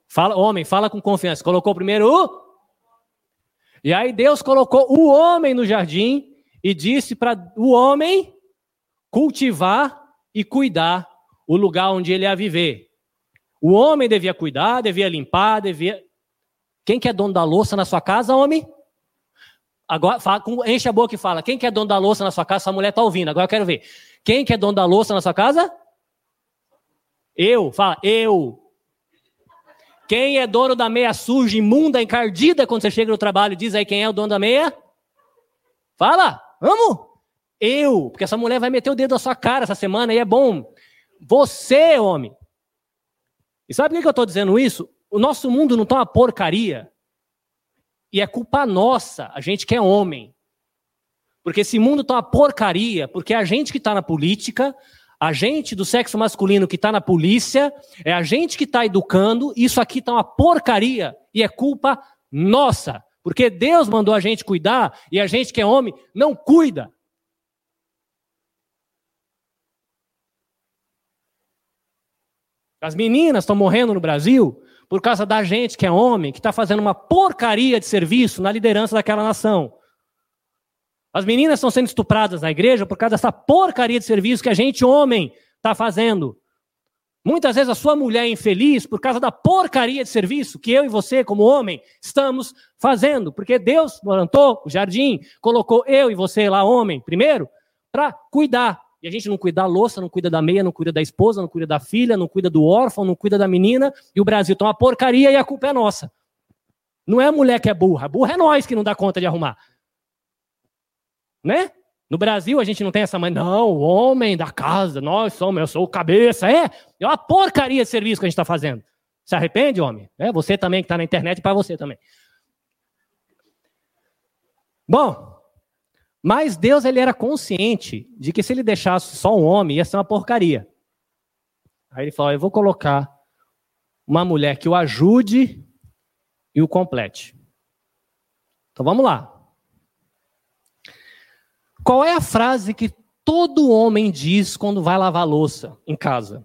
Fala, homem, fala com confiança. Colocou primeiro o. E aí Deus colocou o homem no jardim e disse para o homem cultivar e cuidar o lugar onde ele ia viver. O homem devia cuidar, devia limpar, devia. Quem que é dono da louça na sua casa, homem? Agora, fala, enche a boca e fala. Quem que é dono da louça na sua casa? Sua mulher está ouvindo. Agora eu quero ver. Quem que é dono da louça na sua casa? Eu, fala, eu. Quem é dono da meia suja, imunda, encardida quando você chega no trabalho? Diz aí quem é o dono da meia? Fala, vamos. Eu, porque essa mulher vai meter o dedo na sua cara essa semana e é bom. Você, homem, E sabe por que eu estou dizendo isso? O nosso mundo não está uma porcaria. E é culpa nossa, a gente que é homem. Porque esse mundo está uma porcaria, porque a gente que está na política, a gente do sexo masculino que está na polícia, é a gente que está educando, isso aqui está uma porcaria e é culpa nossa. Porque Deus mandou a gente cuidar e a gente que é homem não cuida. As meninas estão morrendo no Brasil por causa da gente que é homem, que está fazendo uma porcaria de serviço na liderança daquela nação. As meninas estão sendo estupradas na igreja por causa dessa porcaria de serviço que a gente, homem, está fazendo. Muitas vezes a sua mulher é infeliz por causa da porcaria de serviço que eu e você, como homem, estamos fazendo. Porque Deus plantou o jardim, colocou eu e você lá, homem, primeiro, para cuidar. E a gente não cuida da louça, não cuida da meia, não cuida da esposa, não cuida da filha, não cuida do órfão, não cuida da menina. E o Brasil está uma porcaria e a culpa é nossa. Não é a mulher que é burra, burra é nós que não dá conta de arrumar. Né? No Brasil a gente não tem essa mãe, não, o homem da casa, nós somos, eu sou o cabeça. É, é uma porcaria de serviço que a gente está fazendo. Se arrepende, homem? É você também que está na internet, para você também. Bom, mas Deus ele era consciente de que se ele deixasse só um homem, ia ser uma porcaria. Aí ele falou: Eu vou colocar uma mulher que o ajude e o complete. Então vamos lá. Qual é a frase que todo homem diz quando vai lavar louça em casa?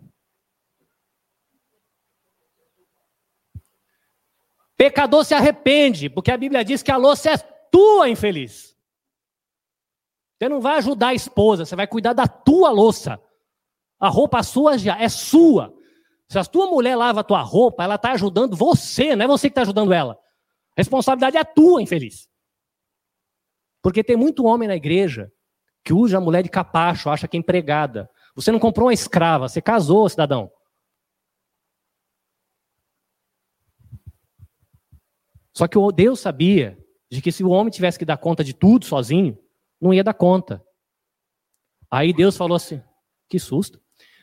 Pecador se arrepende, porque a Bíblia diz que a louça é tua, infeliz. Você não vai ajudar a esposa, você vai cuidar da tua louça. A roupa sua já é sua. Se a tua mulher lava a tua roupa, ela está ajudando você, não é você que está ajudando ela. A responsabilidade é tua, infeliz. Porque tem muito homem na igreja que usa a mulher de capacho, acha que é empregada. Você não comprou uma escrava, você casou, cidadão. Só que Deus sabia de que se o homem tivesse que dar conta de tudo sozinho, não ia dar conta. Aí Deus falou assim: que susto.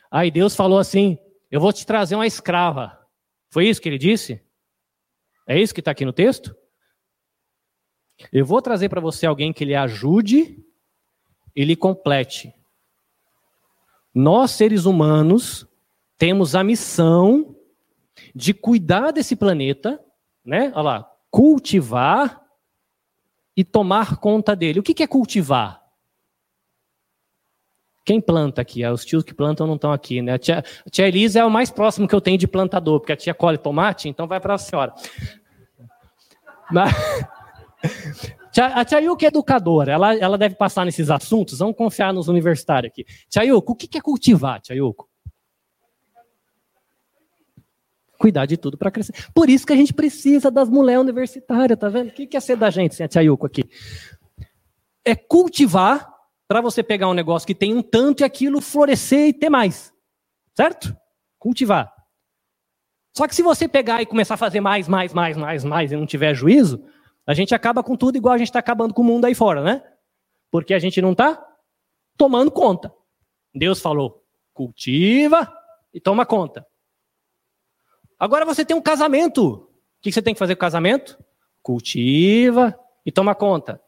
Aí Deus falou assim: eu vou te trazer uma escrava. Foi isso que ele disse? É isso que está aqui no texto? Eu vou trazer para você alguém que lhe ajude e lhe complete. Nós, seres humanos, temos a missão de cuidar desse planeta, né? Olha lá, cultivar e tomar conta dele. O que é cultivar? Quem planta aqui? Ah, os tios que plantam não estão aqui, né? A tia, a tia Elisa é o mais próximo que eu tenho de plantador, porque a tia colhe tomate, então vai para a senhora. *laughs* Mas, a tia Yuka é educadora, ela, ela deve passar nesses assuntos, vamos confiar nos universitários aqui. Yuko, o que é cultivar, Yuko? cuidar de tudo para crescer. Por isso que a gente precisa das mulheres universitárias, tá vendo? O que é ser da gente sem a aqui? É cultivar para você pegar um negócio que tem um tanto e aquilo florescer e ter mais. Certo? Cultivar. Só que se você pegar e começar a fazer mais, mais, mais, mais, mais e não tiver juízo, a gente acaba com tudo igual a gente está acabando com o mundo aí fora, né? Porque a gente não está tomando conta. Deus falou: cultiva e toma conta. Agora você tem um casamento. O que você tem que fazer com o casamento? Cultiva e toma conta.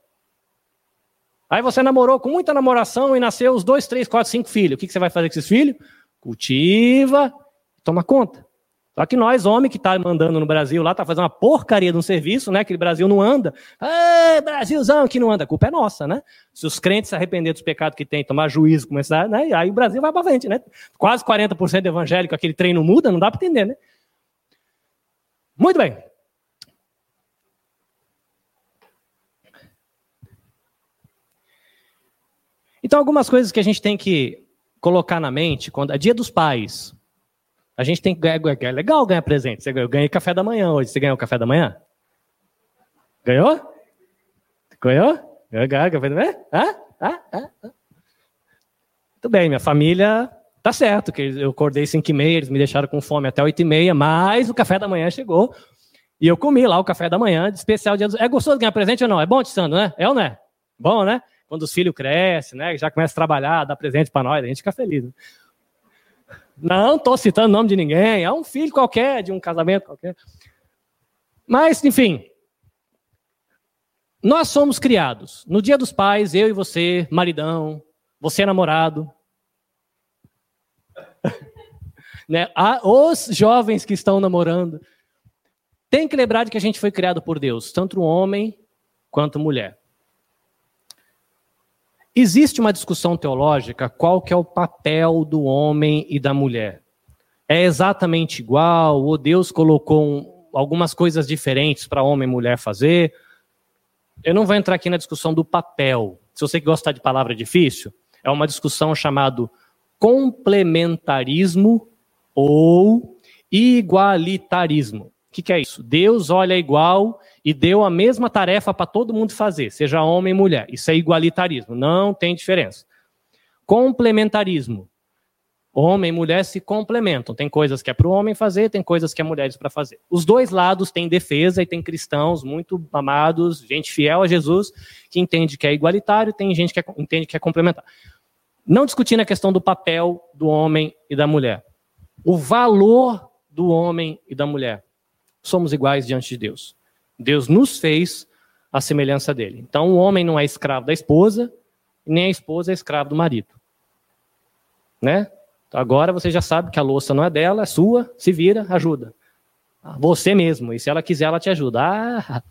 Aí você namorou com muita namoração e nasceu os dois, três, quatro, cinco filhos. O que você vai fazer com esses filhos? Cultiva e toma conta. Só que nós, homem que está mandando no Brasil lá, está fazendo uma porcaria de um serviço, né? Que o Brasil não anda. Ah, Brasilzão que não anda. A culpa é nossa, né? Se os crentes se arrepender dos pecados que tem, tomar juízo, começar, né? Aí o Brasil vai para frente, né? Quase 40% evangélico, aquele treino muda, não dá para entender, né? Muito bem. Então, algumas coisas que a gente tem que colocar na mente, quando é dia dos pais, a gente tem que ganhar, é legal ganhar presente. Eu ganhei café da manhã hoje. Você ganhou café da manhã? Ganhou? Ganhou? Ganhou café da manhã? Ah, ah, ah. Muito bem, minha família Tá certo, que eu acordei 5 e meia, eles me deixaram com fome até 8 e meia, mas o café da manhã chegou. E eu comi lá o café da manhã, de especial dia dos... É gostoso ganhar presente ou não? É bom, Tissando, né? É ou não é? Bom, né? Quando os filhos crescem, né? Já começa a trabalhar, dá presente para nós, a gente fica feliz. Né? Não estou citando o nome de ninguém, é um filho qualquer, de um casamento qualquer. Mas, enfim, nós somos criados. No dia dos pais, eu e você, maridão, você namorado. *laughs* né? Os jovens que estão namorando. Tem que lembrar de que a gente foi criado por Deus, tanto homem quanto mulher. Existe uma discussão teológica qual que é o papel do homem e da mulher. É exatamente igual ou Deus colocou um, algumas coisas diferentes para homem e mulher fazer? Eu não vou entrar aqui na discussão do papel. Se você gosta de palavra difícil, é uma discussão chamada complementarismo ou igualitarismo. O que, que é isso? Deus olha igual e deu a mesma tarefa para todo mundo fazer, seja homem ou mulher. Isso é igualitarismo, não tem diferença. Complementarismo. Homem e mulher se complementam. Tem coisas que é para o homem fazer, tem coisas que é mulheres para fazer. Os dois lados têm defesa e tem cristãos muito amados, gente fiel a Jesus, que entende que é igualitário, tem gente que é, entende que é complementar. Não discutindo a questão do papel do homem e da mulher. O valor do homem e da mulher. Somos iguais diante de Deus. Deus nos fez a semelhança dele. Então, o homem não é escravo da esposa, nem a esposa é escravo do marido. Né? Agora você já sabe que a louça não é dela, é sua, se vira, ajuda. Você mesmo, e se ela quiser, ela te ajuda. Ah,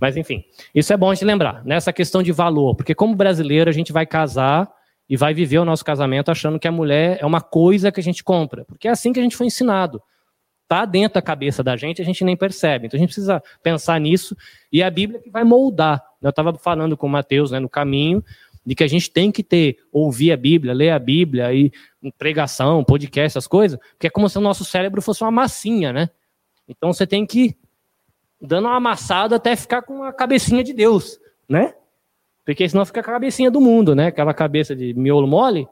mas enfim, isso é bom de lembrar, nessa questão de valor, porque como brasileiro a gente vai casar e vai viver o nosso casamento achando que a mulher é uma coisa que a gente compra, porque é assim que a gente foi ensinado. Está dentro da cabeça da gente, a gente nem percebe. Então a gente precisa pensar nisso, e é a Bíblia que vai moldar. Eu estava falando com o Mateus né, no caminho, de que a gente tem que ter, ouvir a Bíblia, ler a Bíblia, e pregação, podcast, essas coisas, porque é como se o nosso cérebro fosse uma massinha, né? Então você tem que ir dando uma amassada até ficar com a cabecinha de Deus, né? Porque senão fica com a cabecinha do mundo, né? Aquela cabeça de miolo mole,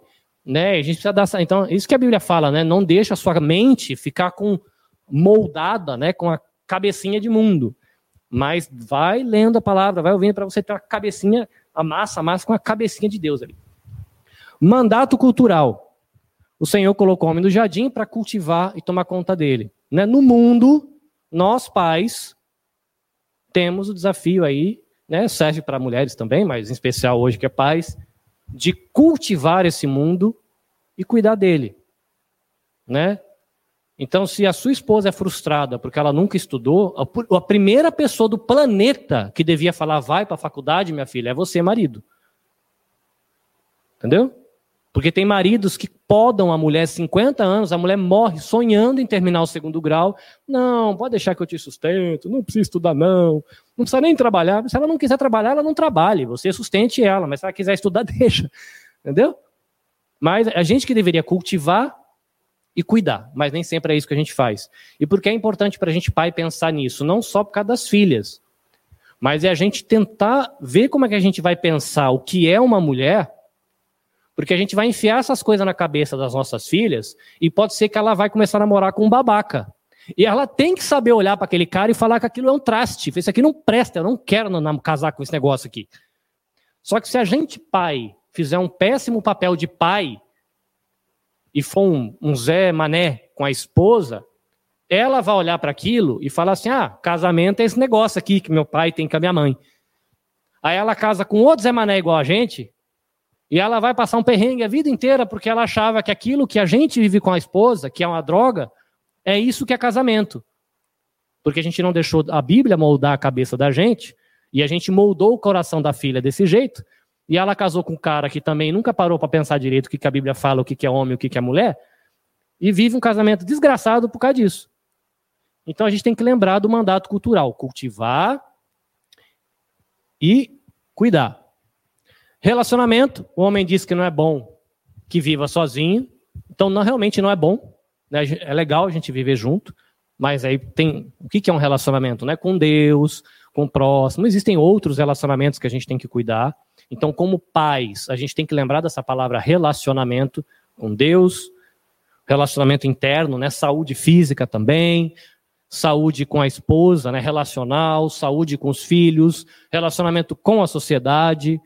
né? A gente precisa dar. Então, isso que a Bíblia fala, né? Não deixa a sua mente ficar com moldada, né? Com a cabecinha de mundo. Mas vai lendo a palavra, vai ouvindo para você ter a cabecinha, a massa, a massa com a cabecinha de Deus ali. Mandato cultural. O Senhor colocou o homem no jardim para cultivar e tomar conta dele. Né? No mundo, nós pais temos o desafio aí, né? serve para mulheres também, mas em especial hoje que é pais, de cultivar esse mundo e cuidar dele. Né? Então, se a sua esposa é frustrada porque ela nunca estudou, a primeira pessoa do planeta que devia falar vai para a faculdade, minha filha, é você, marido. Entendeu? Porque tem maridos que podam a mulher 50 anos, a mulher morre sonhando em terminar o segundo grau. Não, pode deixar que eu te sustento, não precisa estudar, não. Não precisa nem trabalhar. Se ela não quiser trabalhar, ela não trabalhe. Você sustente ela, mas se ela quiser estudar, *laughs* deixa. Entendeu? Mas a gente que deveria cultivar e cuidar, mas nem sempre é isso que a gente faz. E por que é importante para a gente, pai, pensar nisso? Não só por causa das filhas, mas é a gente tentar ver como é que a gente vai pensar o que é uma mulher porque a gente vai enfiar essas coisas na cabeça das nossas filhas e pode ser que ela vai começar a namorar com um babaca. E ela tem que saber olhar para aquele cara e falar que aquilo é um traste. Isso aqui não presta, eu não quero casar com esse negócio aqui. Só que se a gente, pai, fizer um péssimo papel de pai e for um, um Zé Mané com a esposa, ela vai olhar para aquilo e falar assim: ah, casamento é esse negócio aqui que meu pai tem com a minha mãe. Aí ela casa com outro Zé Mané igual a gente, e ela vai passar um perrengue a vida inteira porque ela achava que aquilo que a gente vive com a esposa, que é uma droga, é isso que é casamento. Porque a gente não deixou a Bíblia moldar a cabeça da gente, e a gente moldou o coração da filha desse jeito, e ela casou com um cara que também nunca parou para pensar direito o que, a Bíblia fala, o que, é homem, o que, que é mulher, e vive um casamento desgraçado por causa disso. Então a gente tem que lembrar do mandato cultural: cultivar e cuidar. Relacionamento, o homem diz que não é bom que viva sozinho, então não, realmente não é bom. Né? É legal a gente viver junto, mas aí tem o que é um relacionamento, né? Com Deus, com o próximo. Existem outros relacionamentos que a gente tem que cuidar. Então, como pais, a gente tem que lembrar dessa palavra relacionamento com Deus, relacionamento interno, né? Saúde física também, saúde com a esposa, né? Relacional, saúde com os filhos, relacionamento com a sociedade,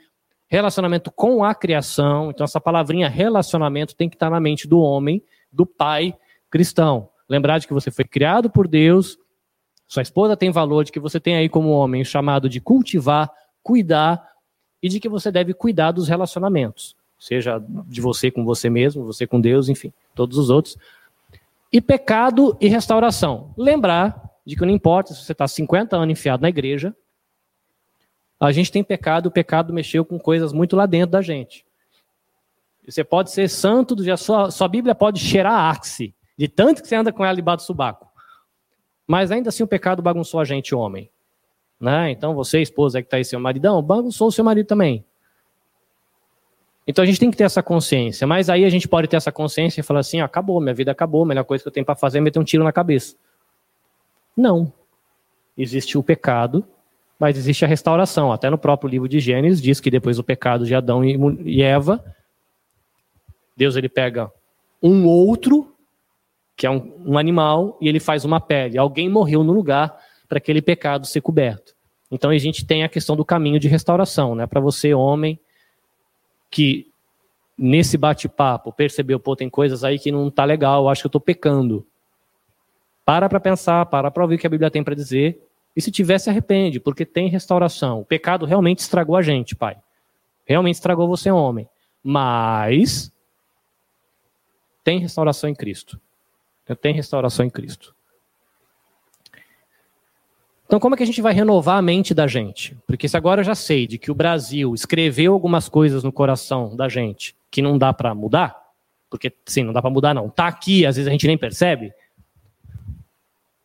relacionamento com a criação. Então, essa palavrinha relacionamento tem que estar na mente do homem do pai cristão. Lembrar de que você foi criado por Deus, sua esposa tem valor, de que você tem aí como homem chamado de cultivar, cuidar e de que você deve cuidar dos relacionamentos, seja de você com você mesmo, você com Deus, enfim, todos os outros. E pecado e restauração. Lembrar de que não importa se você está 50 anos enfiado na igreja, a gente tem pecado, o pecado mexeu com coisas muito lá dentro da gente. Você pode ser santo, a sua, sua Bíblia pode cheirar axe, de tanto que você anda com ela debaixo do subaco. Mas ainda assim o pecado bagunçou a gente, homem. Né? Então você, esposa que está aí, seu maridão, bagunçou o seu marido também. Então a gente tem que ter essa consciência. Mas aí a gente pode ter essa consciência e falar assim: ah, acabou, minha vida acabou, a melhor coisa que eu tenho para fazer é meter um tiro na cabeça. Não. Existe o pecado, mas existe a restauração. Até no próprio livro de Gênesis diz que depois do pecado de Adão e Eva, Deus ele pega um outro, que é um, um animal, e ele faz uma pele. Alguém morreu no lugar para aquele pecado ser coberto. Então a gente tem a questão do caminho de restauração, né? Para você, homem, que nesse bate-papo percebeu, pô, tem coisas aí que não tá legal, acho que eu estou pecando. Para para pensar, para para ouvir o que a Bíblia tem para dizer. E se tiver, se arrepende, porque tem restauração. O pecado realmente estragou a gente, pai. Realmente estragou você, homem. Mas tem restauração em Cristo. Tem restauração em Cristo. Então, como é que a gente vai renovar a mente da gente? Porque se agora eu já sei de que o Brasil escreveu algumas coisas no coração da gente que não dá para mudar, porque sim, não dá para mudar não. Tá aqui, às vezes a gente nem percebe.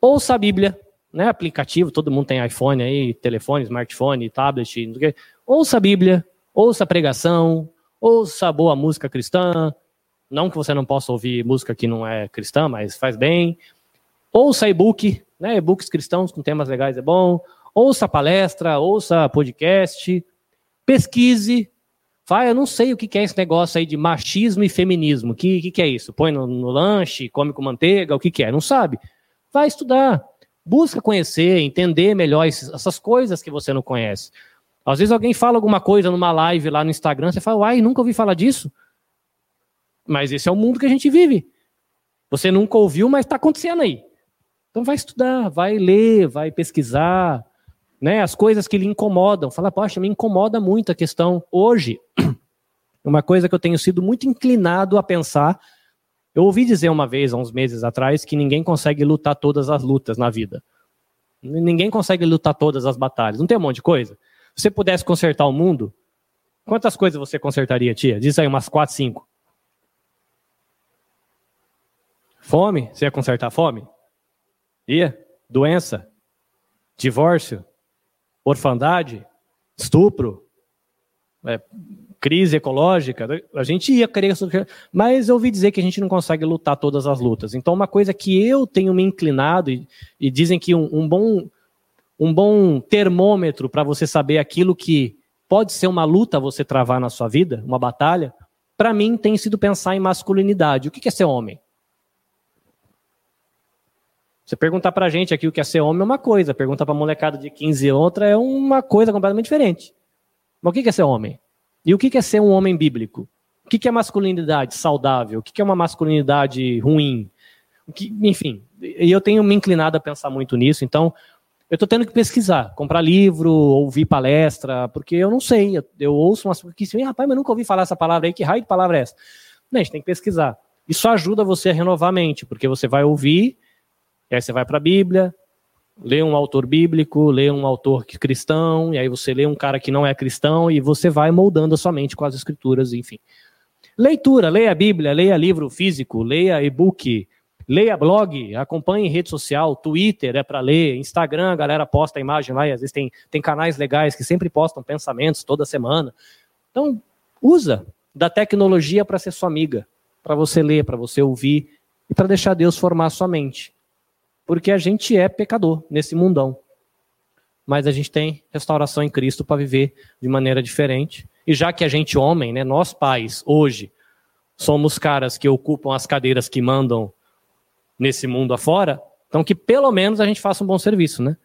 Ouça a Bíblia, né? Aplicativo, todo mundo tem iPhone aí, telefone, smartphone, tablet, não sei o quê. Ouça a Bíblia, ouça a pregação, ouça boa música cristã, não que você não possa ouvir música que não é cristã, mas faz bem. Ouça e-book, né? E-books cristãos com temas legais é bom. Ouça palestra, ouça podcast. Pesquise. Vai, eu não sei o que é esse negócio aí de machismo e feminismo. O que, que, é isso? Põe no, no, lanche, come com manteiga, o que, que é? Não sabe? Vai estudar. Busca conhecer, entender melhor essas coisas que você não conhece. Às vezes alguém fala alguma coisa numa live lá no Instagram, você fala, uai, nunca ouvi falar disso. Mas esse é o mundo que a gente vive. Você nunca ouviu, mas está acontecendo aí. Então vai estudar, vai ler, vai pesquisar, né? As coisas que lhe incomodam. Fala, poxa, me incomoda muito a questão hoje. *clears throat* Uma coisa que eu tenho sido muito inclinado a pensar. Eu ouvi dizer uma vez, há uns meses atrás, que ninguém consegue lutar todas as lutas na vida. Ninguém consegue lutar todas as batalhas. Não tem um monte de coisa? Se você pudesse consertar o mundo, quantas coisas você consertaria, tia? Diz aí umas quatro, cinco. Fome? Você ia consertar a fome? Ia? Doença? Divórcio? Orfandade? Estupro? É, crise ecológica? A gente ia querer. Mas eu ouvi dizer que a gente não consegue lutar todas as lutas. Então, uma coisa que eu tenho me inclinado, e, e dizem que um, um bom, um bom termômetro para você saber aquilo que pode ser uma luta você travar na sua vida, uma batalha, para mim tem sido pensar em masculinidade. O que é ser homem? Você perguntar pra gente aqui o que é ser homem é uma coisa, perguntar pra molecada de 15 outra é uma coisa completamente diferente. Mas o que é ser homem? E o que é ser um homem bíblico? O que é masculinidade saudável? O que é uma masculinidade ruim? Que, enfim, e eu tenho me inclinado a pensar muito nisso, então eu estou tendo que pesquisar, comprar livro, ouvir palestra, porque eu não sei. Eu, eu ouço umas coisas que assim, rapaz, mas nunca ouvi falar essa palavra aí, que raio de palavra é essa? Não, a gente tem que pesquisar. Isso ajuda você a renovar a mente, porque você vai ouvir e aí você vai para a Bíblia, lê um autor bíblico, lê um autor cristão, e aí você lê um cara que não é cristão, e você vai moldando a sua mente com as escrituras, enfim. Leitura, leia a Bíblia, leia livro físico, leia e-book, leia blog, acompanhe rede social, Twitter é para ler, Instagram, a galera posta a imagem lá, e às vezes tem, tem canais legais que sempre postam pensamentos toda semana. Então, usa da tecnologia para ser sua amiga, para você ler, para você ouvir e para deixar Deus formar a sua mente porque a gente é pecador nesse mundão. Mas a gente tem restauração em Cristo para viver de maneira diferente. E já que a gente, homem, né, nós pais, hoje, somos caras que ocupam as cadeiras que mandam nesse mundo afora, então que pelo menos a gente faça um bom serviço, né?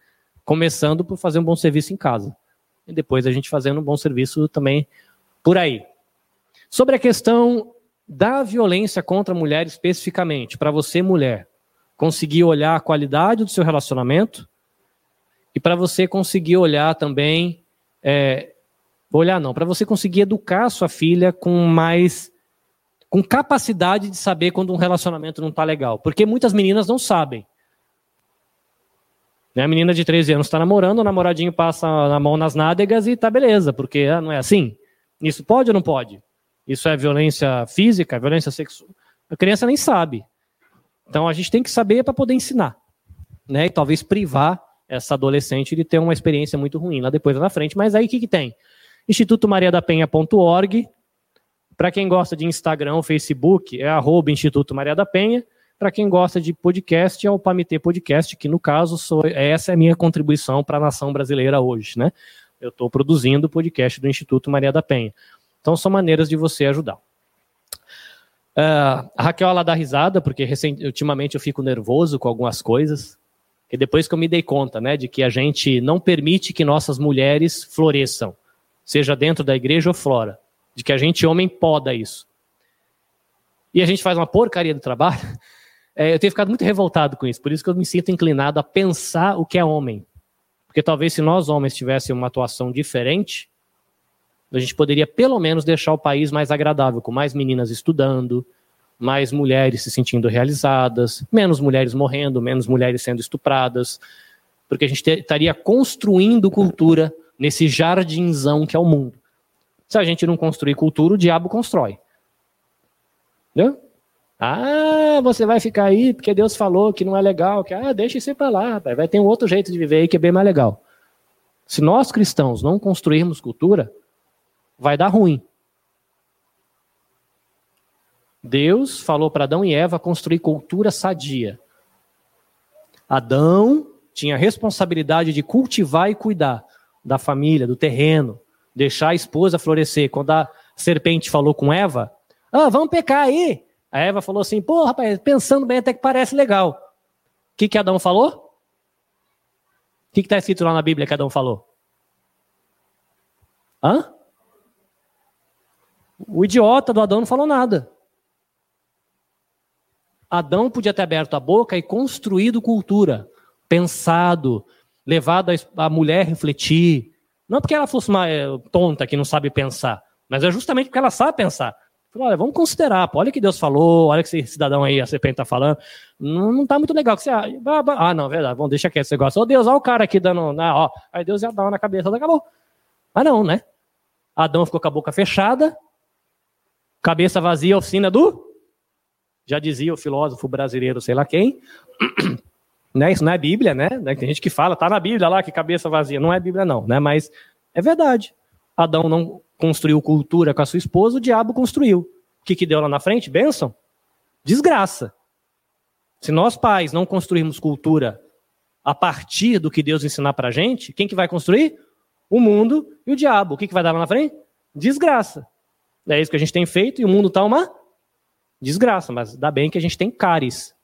Começando por fazer um bom serviço em casa. E depois a gente fazendo um bom serviço também por aí. Sobre a questão da violência contra a mulher especificamente, para você, mulher, conseguir olhar a qualidade do seu relacionamento e para você conseguir olhar também. É, olhar não, para você conseguir educar a sua filha com mais. com capacidade de saber quando um relacionamento não está legal. Porque muitas meninas não sabem. Né? A menina de 13 anos está namorando, o namoradinho passa a mão nas nádegas e tá beleza, porque ah, não é assim. Isso pode ou não pode? Isso é violência física, violência sexual? A criança nem sabe. Então a gente tem que saber para poder ensinar, né? E talvez privar essa adolescente de ter uma experiência muito ruim lá depois lá na frente. Mas aí o que, que tem? Instituto Maria da Penha.org. Para quem gosta de Instagram, Facebook, é arroba Instituto Maria da Penha. Para quem gosta de podcast, é o Pamitê Podcast, que no caso sou, essa é a minha contribuição para a nação brasileira hoje, né? Eu estou produzindo o podcast do Instituto Maria da Penha. Então são maneiras de você ajudar. Uh, a Raquel ela dá risada, porque recent... ultimamente eu fico nervoso com algumas coisas. E depois que eu me dei conta, né, de que a gente não permite que nossas mulheres floresçam, seja dentro da igreja ou fora, de que a gente homem poda isso. E a gente faz uma porcaria do trabalho. *laughs* É, eu tenho ficado muito revoltado com isso, por isso que eu me sinto inclinado a pensar o que é homem. Porque talvez se nós homens tivéssemos uma atuação diferente, a gente poderia pelo menos deixar o país mais agradável, com mais meninas estudando, mais mulheres se sentindo realizadas, menos mulheres morrendo, menos mulheres sendo estupradas, porque a gente estaria construindo cultura nesse jardinzão que é o mundo. Se a gente não construir cultura, o diabo constrói. Entendeu? Ah, você vai ficar aí porque Deus falou que não é legal, que ah, deixa isso ir para lá, rapaz. vai ter um outro jeito de viver aí que é bem mais legal. Se nós cristãos não construirmos cultura, vai dar ruim. Deus falou para Adão e Eva construir cultura sadia. Adão tinha a responsabilidade de cultivar e cuidar da família, do terreno, deixar a esposa florescer. Quando a serpente falou com Eva, ah, vamos pecar aí. A Eva falou assim: pô, rapaz, pensando bem, até que parece legal. O que, que Adão falou? O que está escrito lá na Bíblia que Adão falou? Hã? O idiota do Adão não falou nada. Adão podia ter aberto a boca e construído cultura, pensado, levado a mulher a refletir. Não porque ela fosse uma eh, tonta que não sabe pensar, mas é justamente porque ela sabe pensar. Falou, olha, vamos considerar, pô, olha o que Deus falou, olha o que esse cidadão aí, a serpente está falando. Não, não tá muito legal. Que você, ah, não, verdade, vamos deixar quieto esse negócio. Ô Deus, olha o cara aqui dando. Né, ó. Aí Deus ia dar uma na cabeça, acabou. Mas não, né? Adão ficou com a boca fechada, cabeça vazia, oficina do. Já dizia o filósofo brasileiro, sei lá quem. *clears throat* né? Isso não é Bíblia, né? Tem gente que fala, tá na Bíblia lá, que cabeça vazia. Não é Bíblia, não, né? Mas é verdade. Adão não construiu cultura com a sua esposa, o diabo construiu. O que, que deu lá na frente? Bênção? Desgraça. Se nós pais não construirmos cultura a partir do que Deus ensinar para a gente, quem que vai construir? O mundo e o diabo. O que, que vai dar lá na frente? Desgraça. É isso que a gente tem feito e o mundo está uma desgraça, mas dá bem que a gente tem caris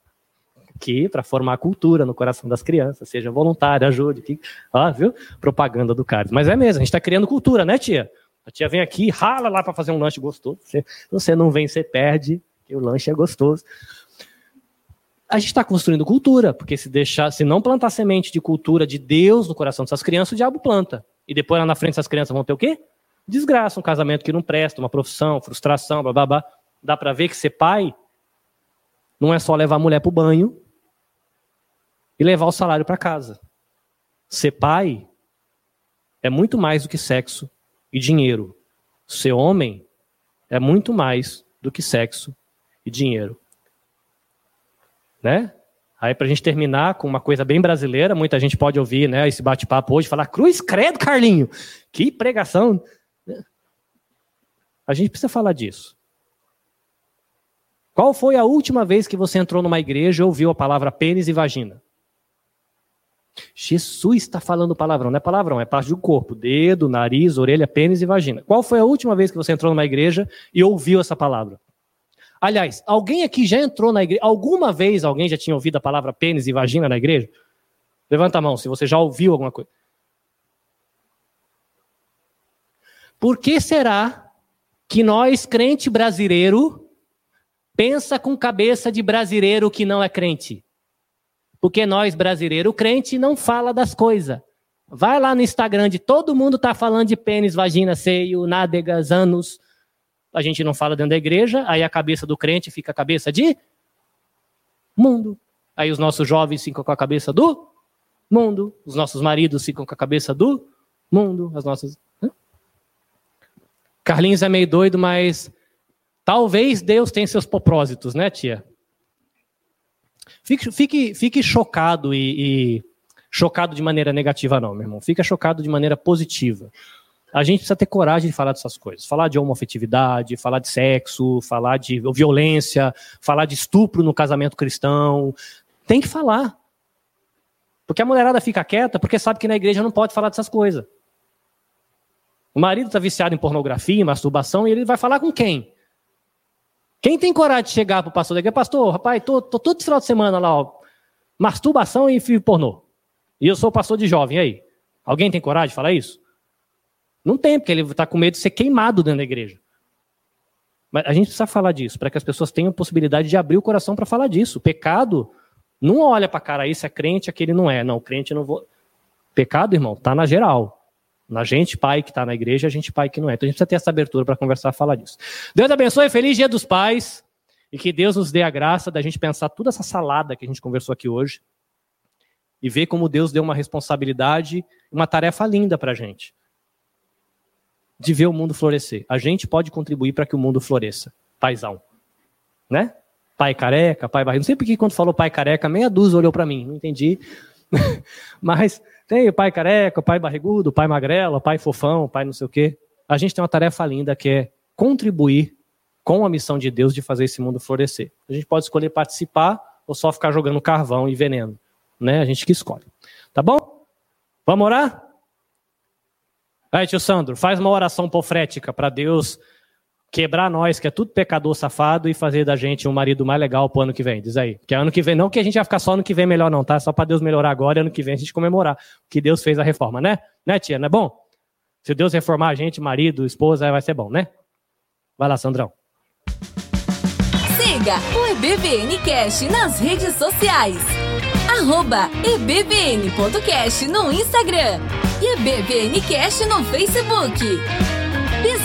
que para formar cultura no coração das crianças, seja voluntário, ajude, ó, viu? Propaganda do caris. Mas é mesmo, a gente está criando cultura, né, tia? A tia vem aqui, rala lá para fazer um lanche gostoso. Você, você não vem, você perde, que o lanche é gostoso. A gente está construindo cultura, porque se deixar, se não plantar semente de cultura de Deus no coração dessas crianças, o diabo planta. E depois lá na frente essas crianças vão ter o quê? Desgraça, um casamento que não presta, uma profissão, frustração, blá blá blá. Dá para ver que ser pai não é só levar a mulher para o banho e levar o salário para casa. Ser pai é muito mais do que sexo e dinheiro. Ser homem é muito mais do que sexo e dinheiro. Né? Aí, para a gente terminar com uma coisa bem brasileira, muita gente pode ouvir né, esse bate-papo hoje falar: Cruz Credo, Carlinho, que pregação. A gente precisa falar disso. Qual foi a última vez que você entrou numa igreja e ouviu a palavra pênis e vagina? Jesus está falando palavrão, não é palavrão, é parte do corpo, dedo, nariz, orelha, pênis e vagina. Qual foi a última vez que você entrou numa igreja e ouviu essa palavra? Aliás, alguém aqui já entrou na igreja? Alguma vez alguém já tinha ouvido a palavra pênis e vagina na igreja? Levanta a mão se você já ouviu alguma coisa. Por que será que nós, crente brasileiro, Pensa com cabeça de brasileiro que não é crente. Porque nós, brasileiro crente, não fala das coisas. Vai lá no Instagram de todo mundo tá falando de pênis, vagina, seio, nádegas, anos. A gente não fala dentro da igreja, aí a cabeça do crente fica a cabeça de mundo. Aí os nossos jovens ficam com a cabeça do mundo, os nossos maridos ficam com a cabeça do mundo, as nossas. Carlinhos é meio doido, mas talvez Deus tenha seus propósitos, né, tia? Fique, fique, fique chocado e, e chocado de maneira negativa, não, meu irmão. Fica chocado de maneira positiva. A gente precisa ter coragem de falar dessas coisas. Falar de homoafetividade, falar de sexo, falar de violência, falar de estupro no casamento cristão. Tem que falar. Porque a mulherada fica quieta porque sabe que na igreja não pode falar dessas coisas. O marido está viciado em pornografia, em masturbação, e ele vai falar com quem? Quem tem coragem de chegar para o pastor da igreja, pastor, rapaz, tô, tô todo final de semana lá, ó, masturbação e filho pornô. E eu sou pastor de jovem, aí? Alguém tem coragem de falar isso? Não tem, porque ele está com medo de ser queimado dentro da igreja. Mas a gente precisa falar disso, para que as pessoas tenham possibilidade de abrir o coração para falar disso. O pecado não olha para cara, isso é crente, aquele não é. Não, crente não vou. Pecado, irmão, tá na geral. Na gente, pai que está na igreja, a gente, pai que não é. Então a gente precisa ter essa abertura para conversar e falar disso. Deus abençoe, feliz dia dos pais. E que Deus nos dê a graça da gente pensar toda essa salada que a gente conversou aqui hoje. E ver como Deus deu uma responsabilidade, uma tarefa linda para a gente. De ver o mundo florescer. A gente pode contribuir para que o mundo floresça. Paizão. Né? Pai careca, pai barriga. Não sei porque quando falou pai careca, meia dúzia olhou para mim. Não entendi. *laughs* Mas tem o pai careca, o pai barrigudo, o pai magrelo, o pai fofão, o pai não sei o quê. A gente tem uma tarefa linda que é contribuir com a missão de Deus de fazer esse mundo florescer. A gente pode escolher participar ou só ficar jogando carvão e veneno. Né? A gente que escolhe. Tá bom? Vamos orar? Aí, tio Sandro, faz uma oração profética para Deus quebrar nós, que é tudo pecador safado, e fazer da gente um marido mais legal pro ano que vem. Diz aí. Porque ano que vem, não que a gente vai ficar só ano que vem melhor, não, tá? Só para Deus melhorar agora e ano que vem a gente comemorar que Deus fez a reforma, né? Né, tia? Não é bom? Se Deus reformar a gente, marido, esposa, vai ser bom, né? Vai lá, Sandrão. Siga o EBVNcast nas redes sociais. Arroba ebbn.cast no Instagram e EBVNcast no Facebook.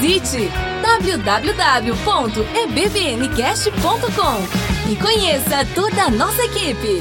Visite www.ebbncast.com e conheça toda a nossa equipe.